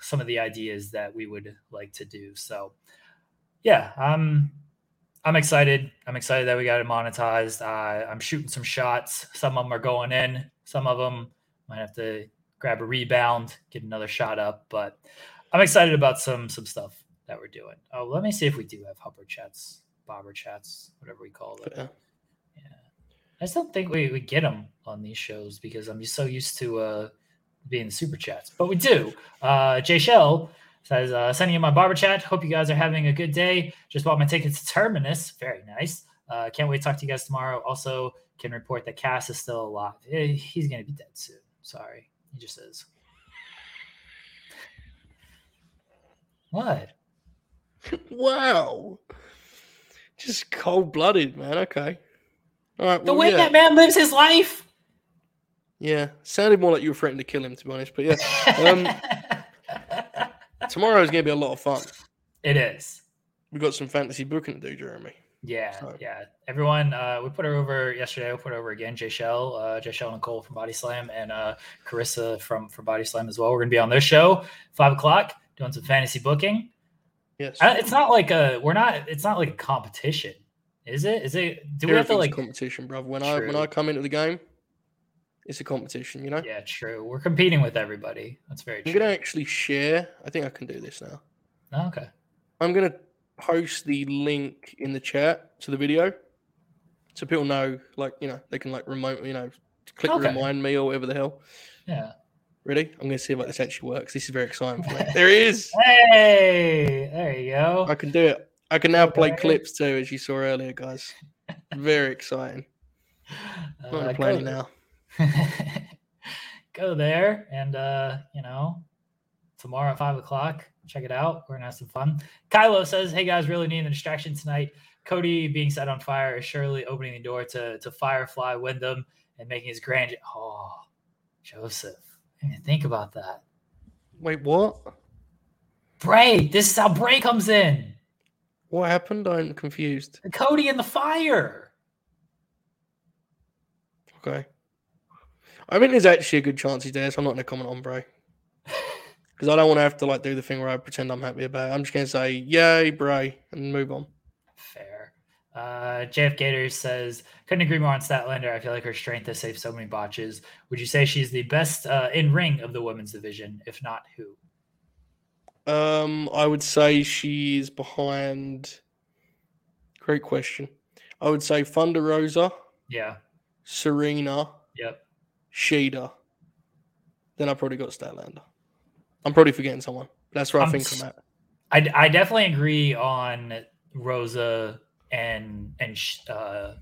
some of the ideas that we would like to do. So yeah, I'm I'm excited. I'm excited that we got it monetized. Uh, I'm shooting some shots. Some of them are going in. Some of them might have to grab a rebound, get another shot up. But I'm excited about some some stuff that we're doing. Oh, let me see if we do have Hupper chats, Bobber chats, whatever we call them. Yeah. Yeah, I just don't think we, we get them on these shows because I'm just so used to uh, being super chats, but we do. Uh, Jay Shell says, uh, sending you my barber chat. Hope you guys are having a good day. Just bought my ticket to Terminus. Very nice. Uh, can't wait to talk to you guys tomorrow. Also, can report that Cass is still alive. Eh, He's going to be dead soon. Sorry. He just is. What? [laughs] Wow. Just cold blooded, man. Okay. All right. The well, way yeah. that man lives his life. Yeah. Sounded more like you were threatening to kill him, to be honest. But yeah. Um, [laughs] tomorrow is going to be a lot of fun. it is. We've got some fantasy booking to do, Jeremy. Yeah, So- yeah. Everyone, uh, we put her over yesterday. We put her over again. Jay Shell, uh, Jay Shell Nicole from Body Slam, and uh, Carissa from from Body Slam as well. We're gonna be on their show five o'clock doing some fantasy booking. Yes. Uh, it's not like a we're not. It's not like a competition, is it? Is it? Do we have to like? competition, brother. When I when I come into the game, it's a competition. You know. Yeah, true. We're competing with everybody. That's very I'm true. gonna actually share. I think I can do this now. Oh, okay. I'm gonna post the link in the chat to the video. so people know, like you know, they can like remote, you know, click Okay. remind me or whatever the hell. Yeah. Ready? I'm going to see if this actually works. This is very exciting for me. [laughs] there he is. Hey, there you go. I can do it. I can now play Okay. clips too, as you saw earlier, guys. Very exciting. [laughs] I'm Uh, not go- now. [laughs] go there and uh you know tomorrow at five o'clock check it out we're gonna have some fun kylo says hey guys really need the distraction tonight cody being set on fire is surely opening the door to to firefly wyndham and making his grand oh joseph I didn't think about that Wait, what? bray this is how bray comes in What happened? I'm confused. cody in the fire Okay. I mean, there's actually a good chance he's there, so I'm not going to comment on Bray. [laughs] Because I don't want to have to like do the thing where I pretend I'm happy about it. I'm just going to say, yay, Bray, and move on. Uh, JF Gators says, couldn't agree more on Statlander. I feel like her strength has saved so many botches. Would you say she's the best uh, in ring of the women's division? If not, who? Um, I would say she's behind. Great question. I would say Thunder Rosa, Yeah. Serena, Yep. Shida. Then I probably got Statlander. I'm probably forgetting someone. That's where I I'm think s- I'm at. I, I definitely agree on Rosa and and uh,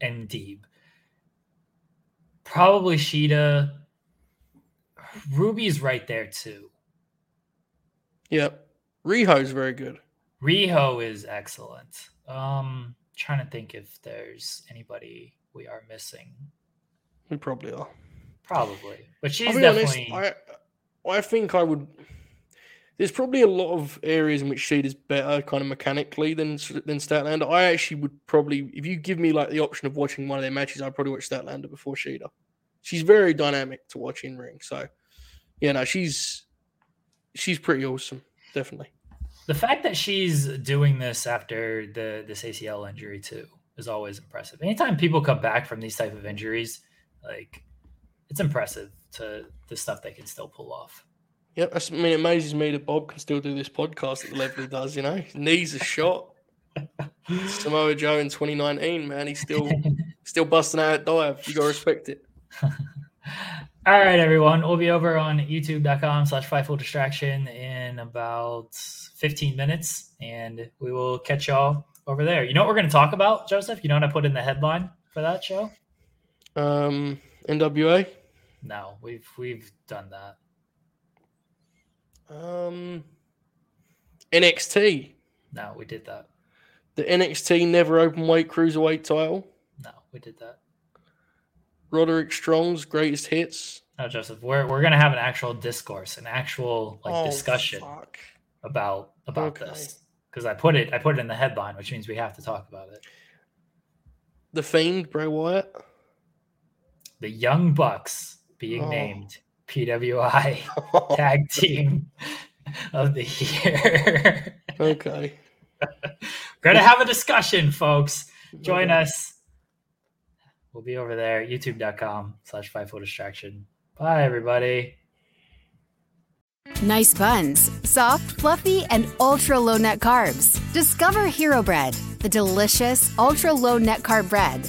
and Deeb. Probably Shida. Ruby's right there too. Yep. Riho's very good. Riho is excellent. Um, trying to think if there's anybody we are missing. We probably are. Probably, but she's definitely. honest. I I think I would. There's probably a lot of areas in which Sheed is better, kind of mechanically than than Statlander. I actually would probably, if you give me like the option of watching one of their matches, I'd probably watch Statlander before Shida. She's very dynamic to watch in ring. So, yeah, no, she's she's pretty awesome, definitely. the fact that she's doing this after the this ACL injury too is always impressive. Anytime people come back from these type of injuries, like it's impressive to the stuff they can still pull off. Yep, I mean, it amazes me that Bob can still do this podcast at the level he does. You know, his knees are shot. [laughs] Samoa Joe in 2019, man, he's still still busting out a dive. You gotta respect it. [laughs] All right, everyone. We'll be over on youtube.com slash fightful distraction in about 15 minutes, and we will catch y'all over there. You know what we're going to talk about, Joseph? You know what I put in the headline for that show? Um, NWA. No, we've we've done that. Um, NXT. No, we did that. The NXT never open weight cruiserweight title. No, we did that. Roderick Strong's greatest hits. No, Joseph, we're we're gonna have an actual discourse, an actual like Oh, discussion fuck. about about Okay. this because I put it I put it in the headline, which means we have to talk about it. The Fiend, Bray Wyatt. The Young Bucks being Oh. named PWI [laughs] Tag Team of the Year. okay. [laughs] We're gonna have a discussion, folks. Join Okay. us. We'll be over there, youtube.com slash fightful distraction. Bye everybody. Nice buns, soft, fluffy, and ultra low net carbs. Discover Hero Bread, the delicious ultra low net carb bread